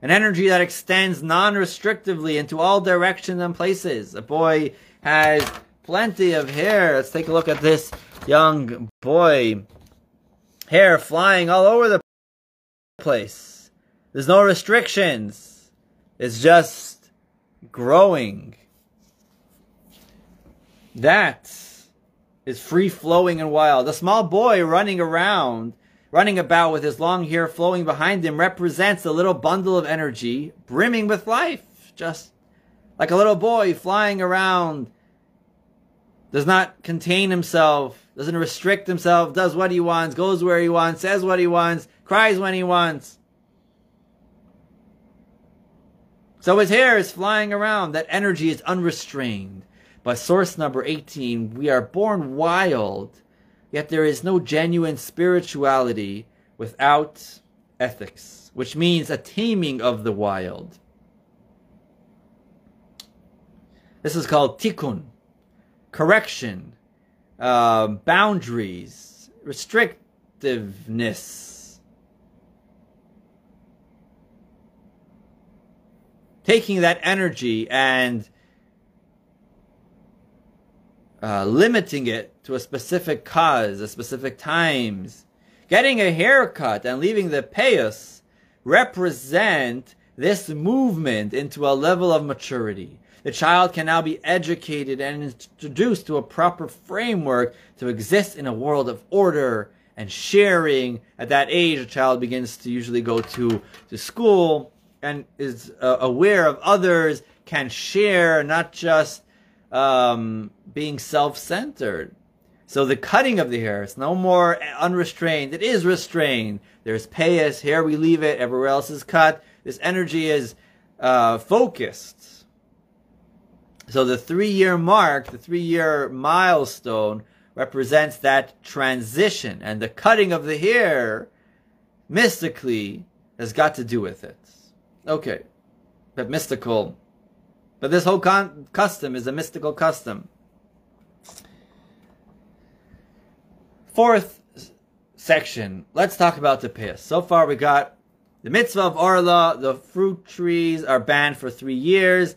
An energy that extends non-restrictively into all directions and places. A boy has plenty of hair. Let's take a look at this young boy. Hair flying all over the place. There's no restrictions. It's just growing. That is free flowing and wild. A small boy running around running about with his long hair flowing behind him represents a little bundle of energy brimming with life, just like a little boy flying around, does not contain himself, doesn't restrict himself, does what he wants, goes where he wants, says what he wants, cries when he wants. So his hair is flying around. That energy is unrestrained. By source number 18, we are born wild, yet there is no genuine spirituality without ethics, which means a taming of the wild. This is called tikkun, correction, uh, boundaries, restrictiveness taking that energy and uh, limiting it to a specific cause, a specific times. Getting a haircut and leaving the payas represent this movement into a level of maturity. The child can now be educated and introduced to a proper framework to exist in a world of order and sharing. At that age, a child begins to usually go to, to school and is uh, aware of others, can share, not just um, being self-centered. So the cutting of the hair is no more unrestrained. It is restrained. There's payas. Here we leave it. Everywhere else is cut. This energy is uh, focused. So the three-year mark, the three-year milestone, represents that transition, and the cutting of the hair, mystically, has got to do with it. Okay, but mystical. But this whole con- custom is a mystical custom. Fourth section. Let's talk about the piss. So far we got the mitzvah of Arla. The fruit trees are banned for three years.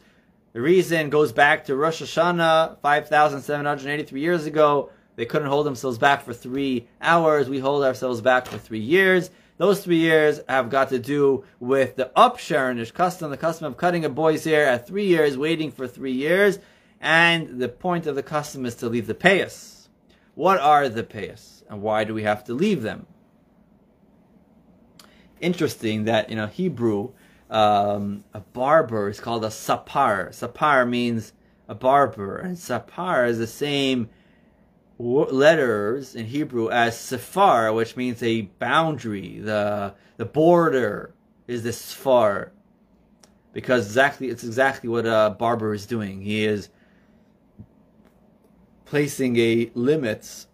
The reason goes back to Rosh Hashanah, 5,783 years ago. They couldn't hold themselves back for three hours. We hold ourselves back for three years. Those three years have got to do with the upsherenish custom, the custom of cutting a boy's hair at three years, waiting for three years, and the point of the custom is to leave the payas. What are the payas, and why do we have to leave them? Interesting that you know Hebrew, um, a barber is called a sapar. Sapar means a barber, and sapar is the same letters in Hebrew as safar, which means a boundary. The the border is this sfar, because exactly it's exactly what a barber is doing. He is placing a limits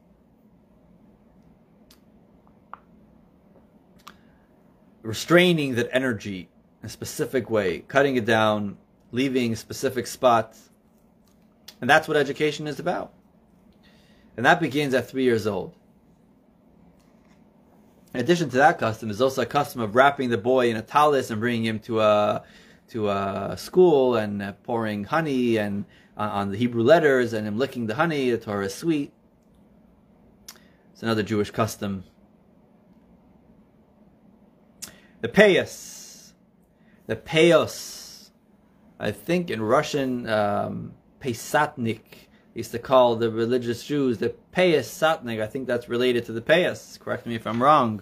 restraining that energy in a specific way, cutting it down, leaving specific spots. And that's what education is about. And that begins at three years old. In addition to that custom, there's also a custom of wrapping the boy in a talis and bringing him to a to a school and uh, pouring honey and uh, on the Hebrew letters and him licking the honey. The Torah is sweet. It's another Jewish custom. The payas, the payos, I think in Russian, um, pesatnik used to call the religious Jews the Payas Satnik. I think that's related to the Payas. Correct me if I'm wrong.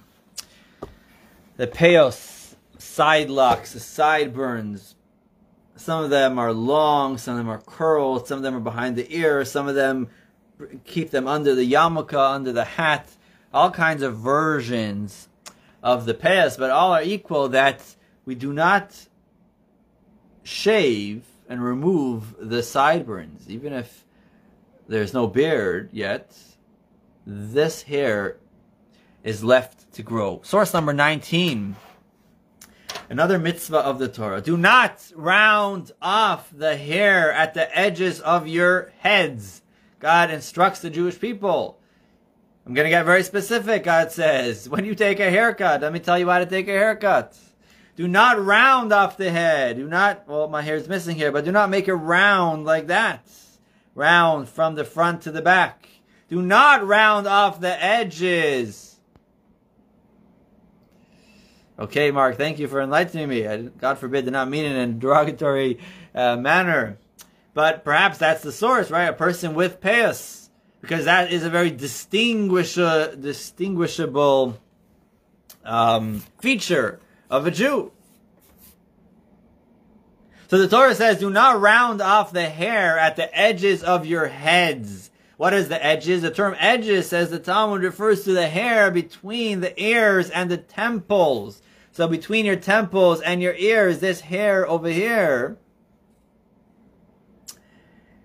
The Payos side locks, the sideburns. Some of them are long, some of them are curled, some of them are behind the ear, some of them keep them under the yarmulke, under the hat. All kinds of versions of the Payas, but all are equal that we do not shave and remove the sideburns, even if there's no beard yet, this hair is left to grow. Source number 19. Another mitzvah of the Torah. Do not round off the hair at the edges of your heads. God instructs the Jewish people. I'm going to get very specific, God says. When you take a haircut, let me tell you how to take a haircut. Do not round off the head. Do not, well, my hair is missing here, but do not make it round like that round from the front to the back. Do not round off the edges. Okay, Mark, thank you for enlightening me. God forbid, did not mean it in a derogatory uh, manner. But perhaps that's the source, right? A person with payas. Because that is a very distinguish, distinguishable um, feature of a Jew. So the Torah says, do not round off the hair at the edges of your heads. What is the edges? The term edges, says the Talmud, refers to the hair between the ears and the temples. So between your temples and your ears, this hair over here,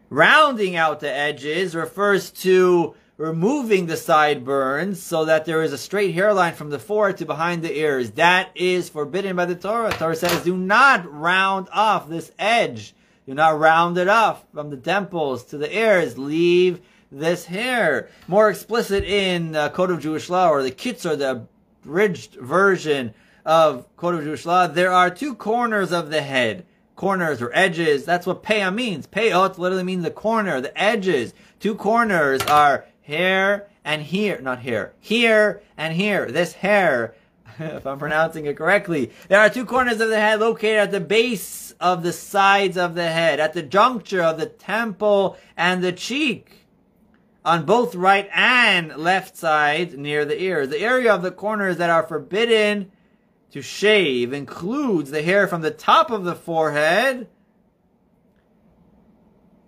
rounding out the edges refers to removing the sideburns so that there is a straight hairline from the forehead to behind the ears. That is forbidden by the Torah. The Torah says, do not round off this edge. Do not round it off from the temples to the ears. Leave this hair. More explicit in uh, Code of Jewish Law, or the Kitzur, the abridged version of Code of Jewish Law, there are two corners of the head. Corners or edges. That's what peah means. Peot literally means the corner, the edges. Two corners are here and here, not here, here and here. This hair, *laughs* if I'm pronouncing it correctly, there are two corners of the head located at the base of the sides of the head, at the juncture of the temple and the cheek. On both right and left sides near the ears. The area of the corners that are forbidden to shave includes the hair from the top of the forehead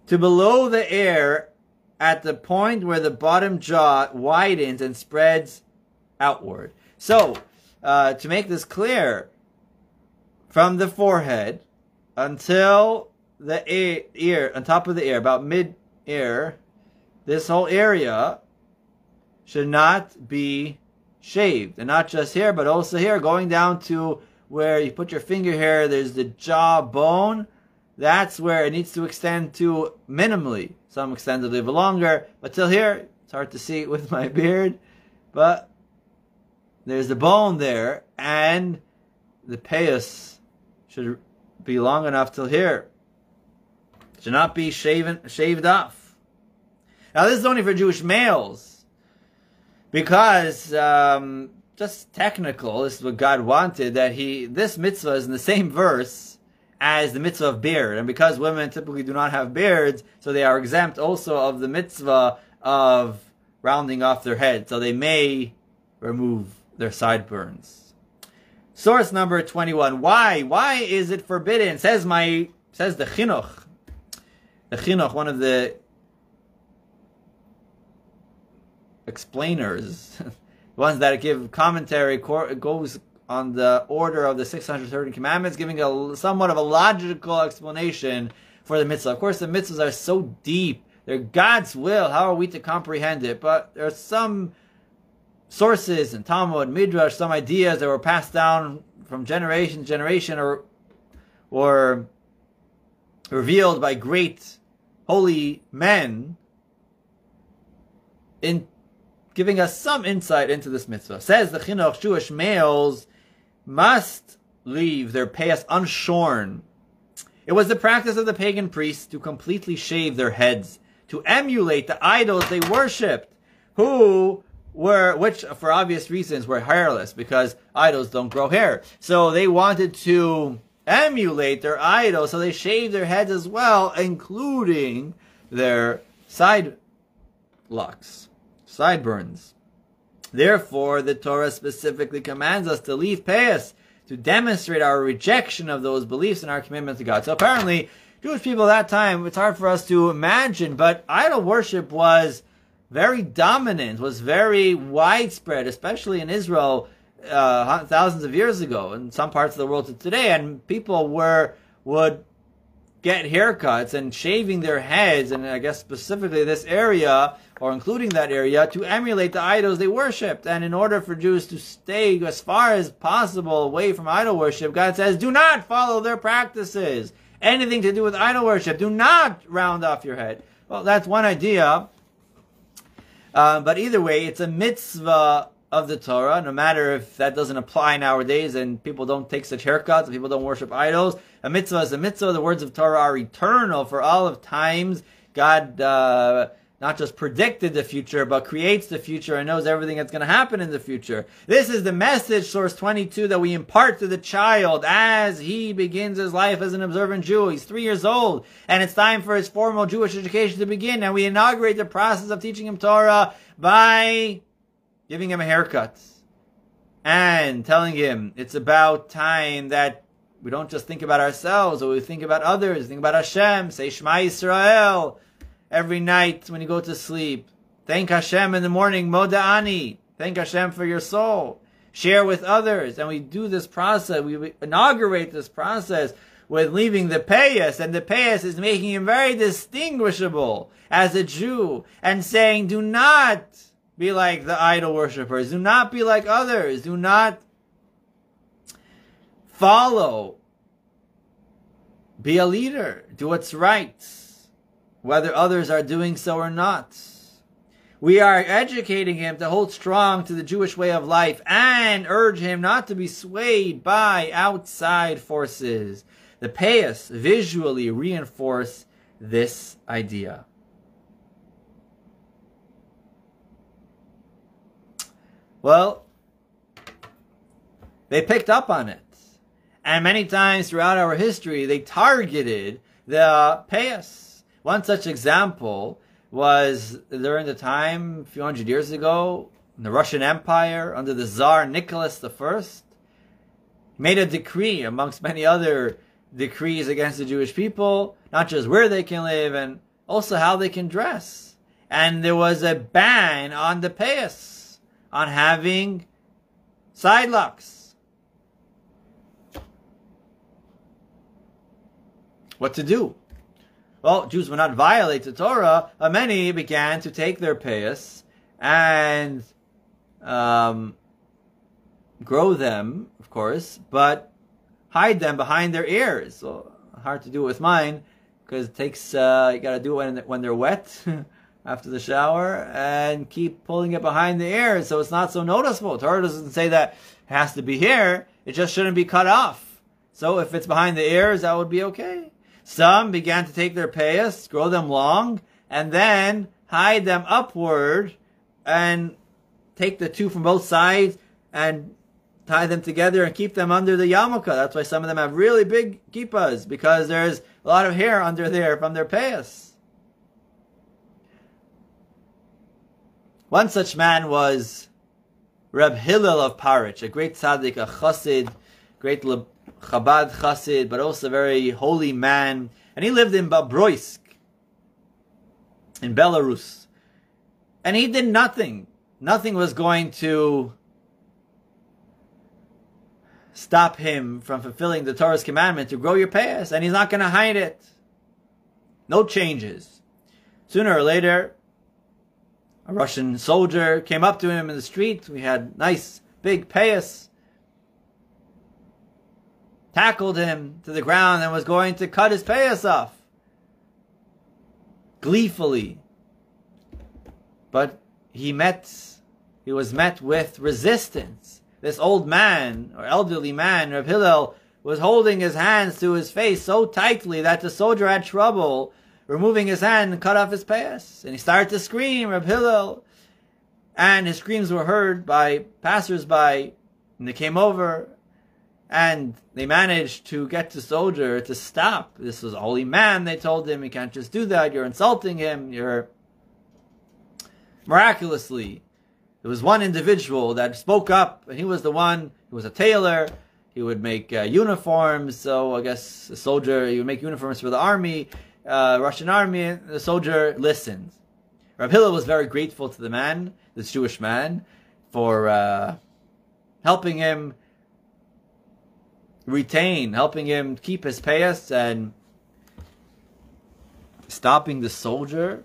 to below the ear at the point where the bottom jaw widens and spreads outward. So, uh, to make this clear, from the forehead until the ear, on top of the ear, about mid ear, this whole area should not be shaved. And not just here, but also here, going down to where you put your finger here, there's the jaw bone. That's where it needs to extend to minimally. Some extend a longer, but till here, it's hard to see with my beard. But there's the bone there, and the payas should be long enough till here. Should not be shaven, shaved off. Now this is only for Jewish males, because um, just technical. This is what God wanted that He. This mitzvah is in the same verse as the mitzvah of beard. And because women typically do not have beards, so they are exempt also of the mitzvah of rounding off their head. So they may remove their sideburns. Source number 21. Why? Why is it forbidden? Says my, says the chinuch. The chinuch, one of the explainers, *laughs* ones that give commentary, goes on the order of the 630 commandments, giving a somewhat of a logical explanation for the mitzvah. Of course, the mitzvahs are so deep. They're God's will. How are we to comprehend it? But there are some sources in Talmud, Midrash, some ideas that were passed down from generation to generation or, or revealed by great holy men in giving us some insight into this mitzvah. Says the Chinuch, Jewish males must leave their payas unshorn. It was the practice of the pagan priests to completely shave their heads, to emulate the idols they worshipped, who were, which for obvious reasons were hairless, because idols don't grow hair. So they wanted to emulate their idols, so they shaved their heads as well, including their side locks, sideburns. Therefore, the Torah specifically commands us to leave payas to demonstrate our rejection of those beliefs and our commitment to God. So apparently, Jewish people at that time, it's hard for us to imagine, but idol worship was very dominant, was very widespread, especially in Israel uh, thousands of years ago, in some parts of the world to today, and people were would get haircuts and shaving their heads, and I guess specifically this area, or including that area, to emulate the idols they worshipped. And in order for Jews to stay as far as possible away from idol worship, God says, do not follow their practices. Anything to do with idol worship, do not round off your head. Well, that's one idea. Uh, but either way, it's a mitzvah of the Torah, no matter if that doesn't apply nowadays and people don't take such haircuts, and people don't worship idols. A mitzvah is a mitzvah. The words of Torah are eternal for all of times. God uh, not just predicted the future, but creates the future and knows everything that's going to happen in the future. This is the message, source 22, that we impart to the child as he begins his life as an observant Jew. He's three years old, and it's time for his formal Jewish education to begin. And we inaugurate the process of teaching him Torah by giving him a haircut. and telling him it's about time that we don't just think about ourselves, or we think about others, think about Hashem, say Shema Yisrael every night when you go to sleep. Thank Hashem in the morning, Moda'ani. Thank Hashem for your soul. Share with others. And we do this process, we inaugurate this process with leaving the payas, and the payas is making him very distinguishable as a Jew, and saying, do not be like the idol worshippers, do not be like others, do not follow, be a leader, do what's right, whether others are doing so or not. We are educating him to hold strong to the Jewish way of life and urge him not to be swayed by outside forces. The payas visually reinforce this idea. Well, they picked up on it. And many times throughout our history, they targeted the payas. One such example was during the time, a few hundred years ago, in the Russian Empire, under the Tsar Nicholas I, made a decree amongst many other decrees against the Jewish people, not just where they can live and also how they can dress. And there was a ban on the payas, on having side locks. what to do. Well, Jews would not violate the Torah, but many began to take their payas and um, grow them, of course, but hide them behind their ears. So hard to do with mine because it takes uh, you got to do it when when they're wet *laughs* after the shower and keep pulling it behind the ears so it's not so noticeable. Torah doesn't say that it has to be here; it just shouldn't be cut off. So if it's behind the ears, that would be okay. Some began to take their payas, grow them long, and then hide them upward and take the two from both sides and tie them together and keep them under the yarmulke. That's why some of them have really big kippas because there's a lot of hair under there from their payas. One such man was Reb Hillel of Parich, a great tzaddik, a chassid, great Chabad Chassid, but also a very holy man. And he lived in Babroisk, in Belarus. And he did nothing. Nothing was going to stop him from fulfilling the Torah's commandment to grow your payas, and he's not going to hide it. No changes. Sooner or later, a Russian soldier came up to him in the street. We had nice big payas tackled him to the ground and was going to cut his payas off. Gleefully. But he met, he was met with resistance. This old man, or elderly man, Reb Hillel, was holding his hands to his face so tightly that the soldier had trouble removing his hand and cut off his payas. And he started to scream, Reb Hillel. And his screams were heard by passers-by. And they came over and they managed to get the soldier to stop. This was holy man, they told him. You can't just do that. You're insulting him. You're. Miraculously, there was one individual that spoke up, and he was the one who was a tailor. He would make uh, uniforms. So I guess a soldier, he would make uniforms for the army, uh, Russian army. The soldier listened. Rab Hillel was very grateful to the man, this Jewish man, for uh, helping him retain, helping him keep his payas and stopping the soldier.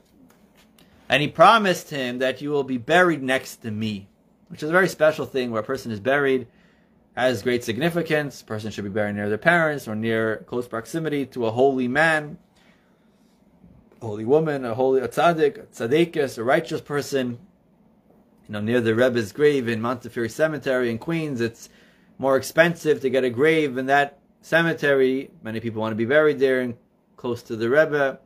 And he promised him that you will be buried next to me, which is a very special thing where a person is buried has great significance. A person should be buried near their parents or near close proximity to a holy man, a holy woman, a holy a tzaddik, a tzaddikus, a righteous person. You know, near the Rebbe's grave in Montefiore Cemetery in Queens, it's more expensive to get a grave in that cemetery. Many people want to be buried there and close to the Rebbe.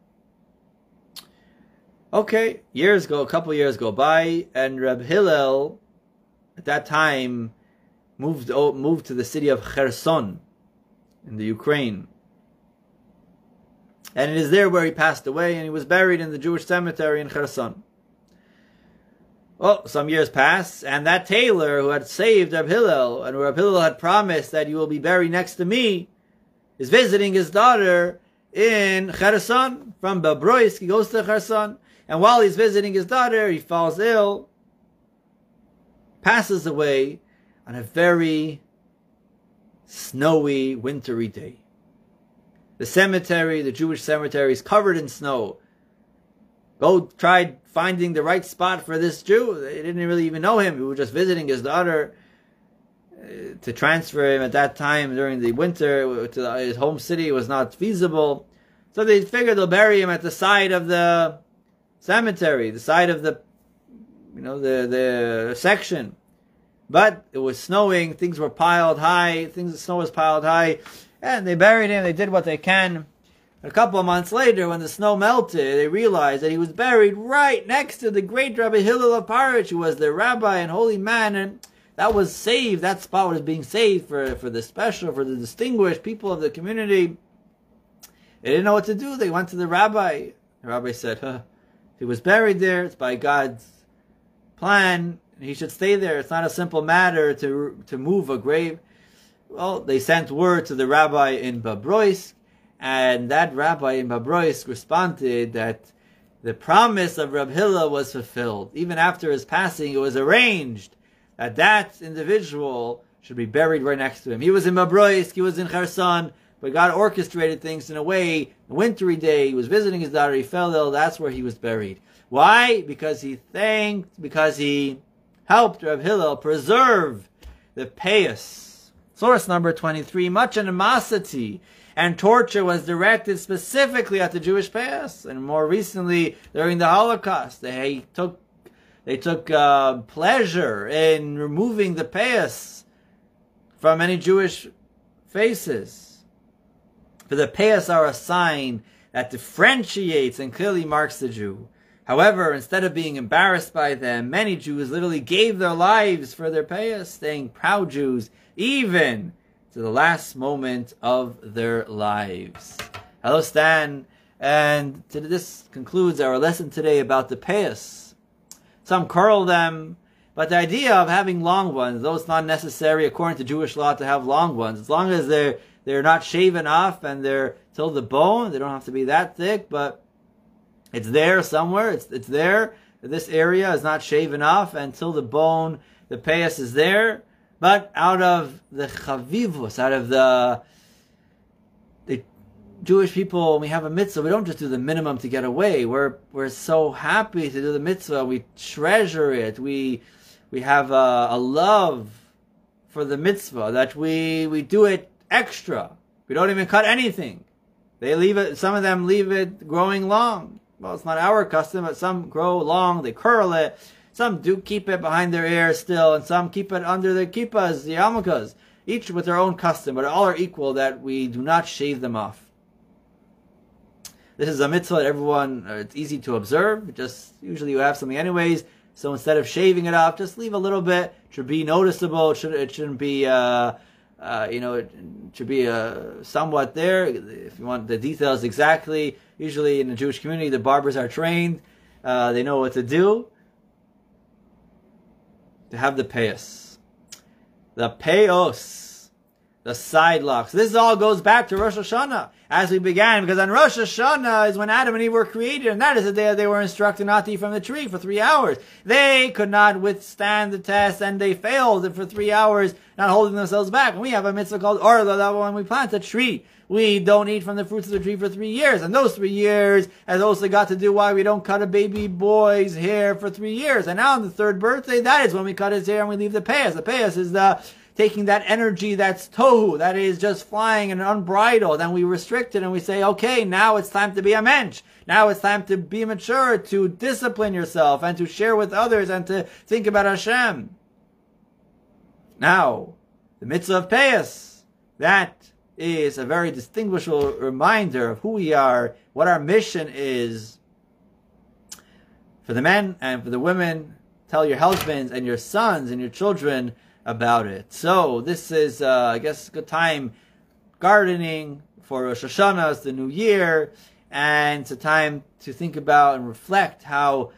Okay, years go, a couple years go by, and Reb Hillel, at that time, moved moved to the city of Kherson in the Ukraine. And it is there where he passed away, and he was buried in the Jewish cemetery in Kherson. Well, some years pass, and that tailor who had saved Reb Hillel, and Reb Hillel had promised that you will be buried next to me, is visiting his daughter in Kherson. From Bobroisk, he goes to Kherson. And while he's visiting his daughter, he falls ill, passes away on a very snowy, wintry day. The cemetery, the Jewish cemetery, is covered in snow. Go tried finding the right spot for this Jew. They didn't really even know him. He was just visiting his daughter uh, to transfer him at that time during the winter to his home city was not feasible. So they figured they'll bury him at the side of the cemetery, the side of the, you know, the, the section. But it was snowing, things were piled high, things, the snow was piled high, and they buried him, they did what they can. A couple of months later, when the snow melted, they realized that he was buried right next to the great Rabbi Hillel of Paritch, who was the rabbi and holy man, and that was saved. That spot was being saved for, for the special, for the distinguished people of the community. They didn't know what to do. They went to the rabbi. The rabbi said, huh, he was buried there. It's by God's plan. He should stay there. It's not a simple matter to to move a grave. Well, they sent word to the rabbi in Bobroisk, and that rabbi in Bobroisk responded that the promise of Rab Hillel was fulfilled. Even after his passing, it was arranged that that individual should be buried right next to him. He was in Bobroisk, he was in Kherson, but God orchestrated things in a way. A wintry day, he was visiting his daughter. He fell ill. That's where he was buried. Why? Because he thanked, because he helped Rav Hillel preserve the payas. Source number 23. Much animosity and torture was directed specifically at the Jewish payas, and more recently during the Holocaust, they took they took uh, pleasure in removing the payas from any Jewish faces. For the payas are a sign that differentiates and clearly marks the Jew. However, instead of being embarrassed by them, many Jews literally gave their lives for their payas, staying proud Jews, even to the last moment of their lives. Hello, Stan. And this concludes our lesson today about the payas. Some curl them, but the idea of having long ones, though it's not necessary according to Jewish law to have long ones, as long as they're they're not shaven off and they're till the bone. They don't have to be that thick, but it's there somewhere. It's it's there. This area is not shaven off until the bone, the payas is there. But out of the chavivus, out of the the Jewish people, we have a mitzvah. We don't just do the minimum to get away. We're we're so happy to do the mitzvah. We treasure it. We we have a, a love for the mitzvah that we we do it extra. We don't even cut anything. They leave it, some of them leave it growing long. Well, it's not our custom, but some grow long, they curl it. Some do keep it behind their ears still, and some keep it under their kippas, the yarmulkes. Each with their own custom, but all are equal that we do not shave them off. This is a mitzvah that everyone, uh, it's easy to observe. Just usually you have something anyways. So instead of shaving it off, just leave a little bit. It should be noticeable. It, should, it shouldn't be uh, uh, you know, it should be uh, somewhat there. If you want the details exactly, usually in the Jewish community, the barbers are trained. Uh, they know what to do. To have the payos. The payos. The side locks. This all goes back to Rosh Hashanah as we began, because on Rosh Hashanah is when Adam and Eve were created, and that is the day that they were instructed not to eat from the tree for three hours. They could not withstand the test, and they failed for three hours, not holding themselves back. And we have a mitzvah called Arla, that when we plant a tree, we don't eat from the fruits of the tree for three years. And those three years has also got to do why we don't cut a baby boy's hair for three years. And now on the third birthday, that is when we cut his hair and we leave the payas. The payas is the taking that energy that's tohu, that is just flying and unbridled, and we restrict it and we say, okay, now it's time to be a mensch. Now it's time to be mature, to discipline yourself and to share with others and to think about Hashem. Now, the mitzvah of Payas, that is a very distinguishable reminder of who we are, what our mission is. For the men and for the women, tell your husbands and your sons and your children about it. So this is, uh, I guess, a good time gardening for Rosh Hashanah, it's the new year, and it's a time to think about and reflect how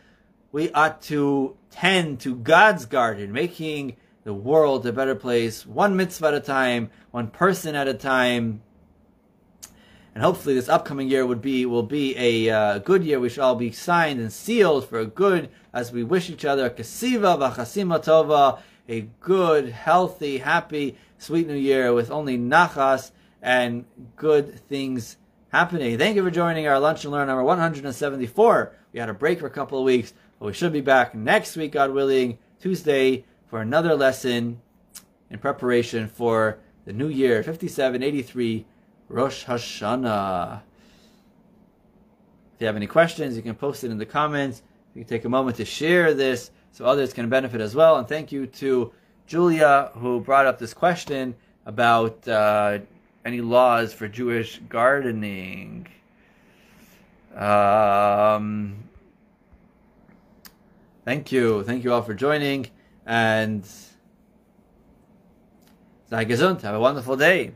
we ought to tend to God's garden, making the world a better place, one mitzvah at a time, one person at a time. And hopefully, this upcoming year would be will be a uh, good year. We shall all be signed and sealed for good, as we wish each other a kasiva v'chasima tova, a good, healthy, happy, sweet new year with only nachas and good things happening. Thank you for joining our lunch and learn number 174. We had a break for a couple of weeks, but we should be back next week, God willing, Tuesday, for another lesson in preparation for the new year 5783 Rosh Hashanah. If you have any questions, you can post it in the comments. You can take a moment to share this so others can benefit as well. And thank you to Julia who brought up this question about uh, any laws for Jewish gardening. Um, thank you. Thank you all for joining. And sei gesund. Have a wonderful day.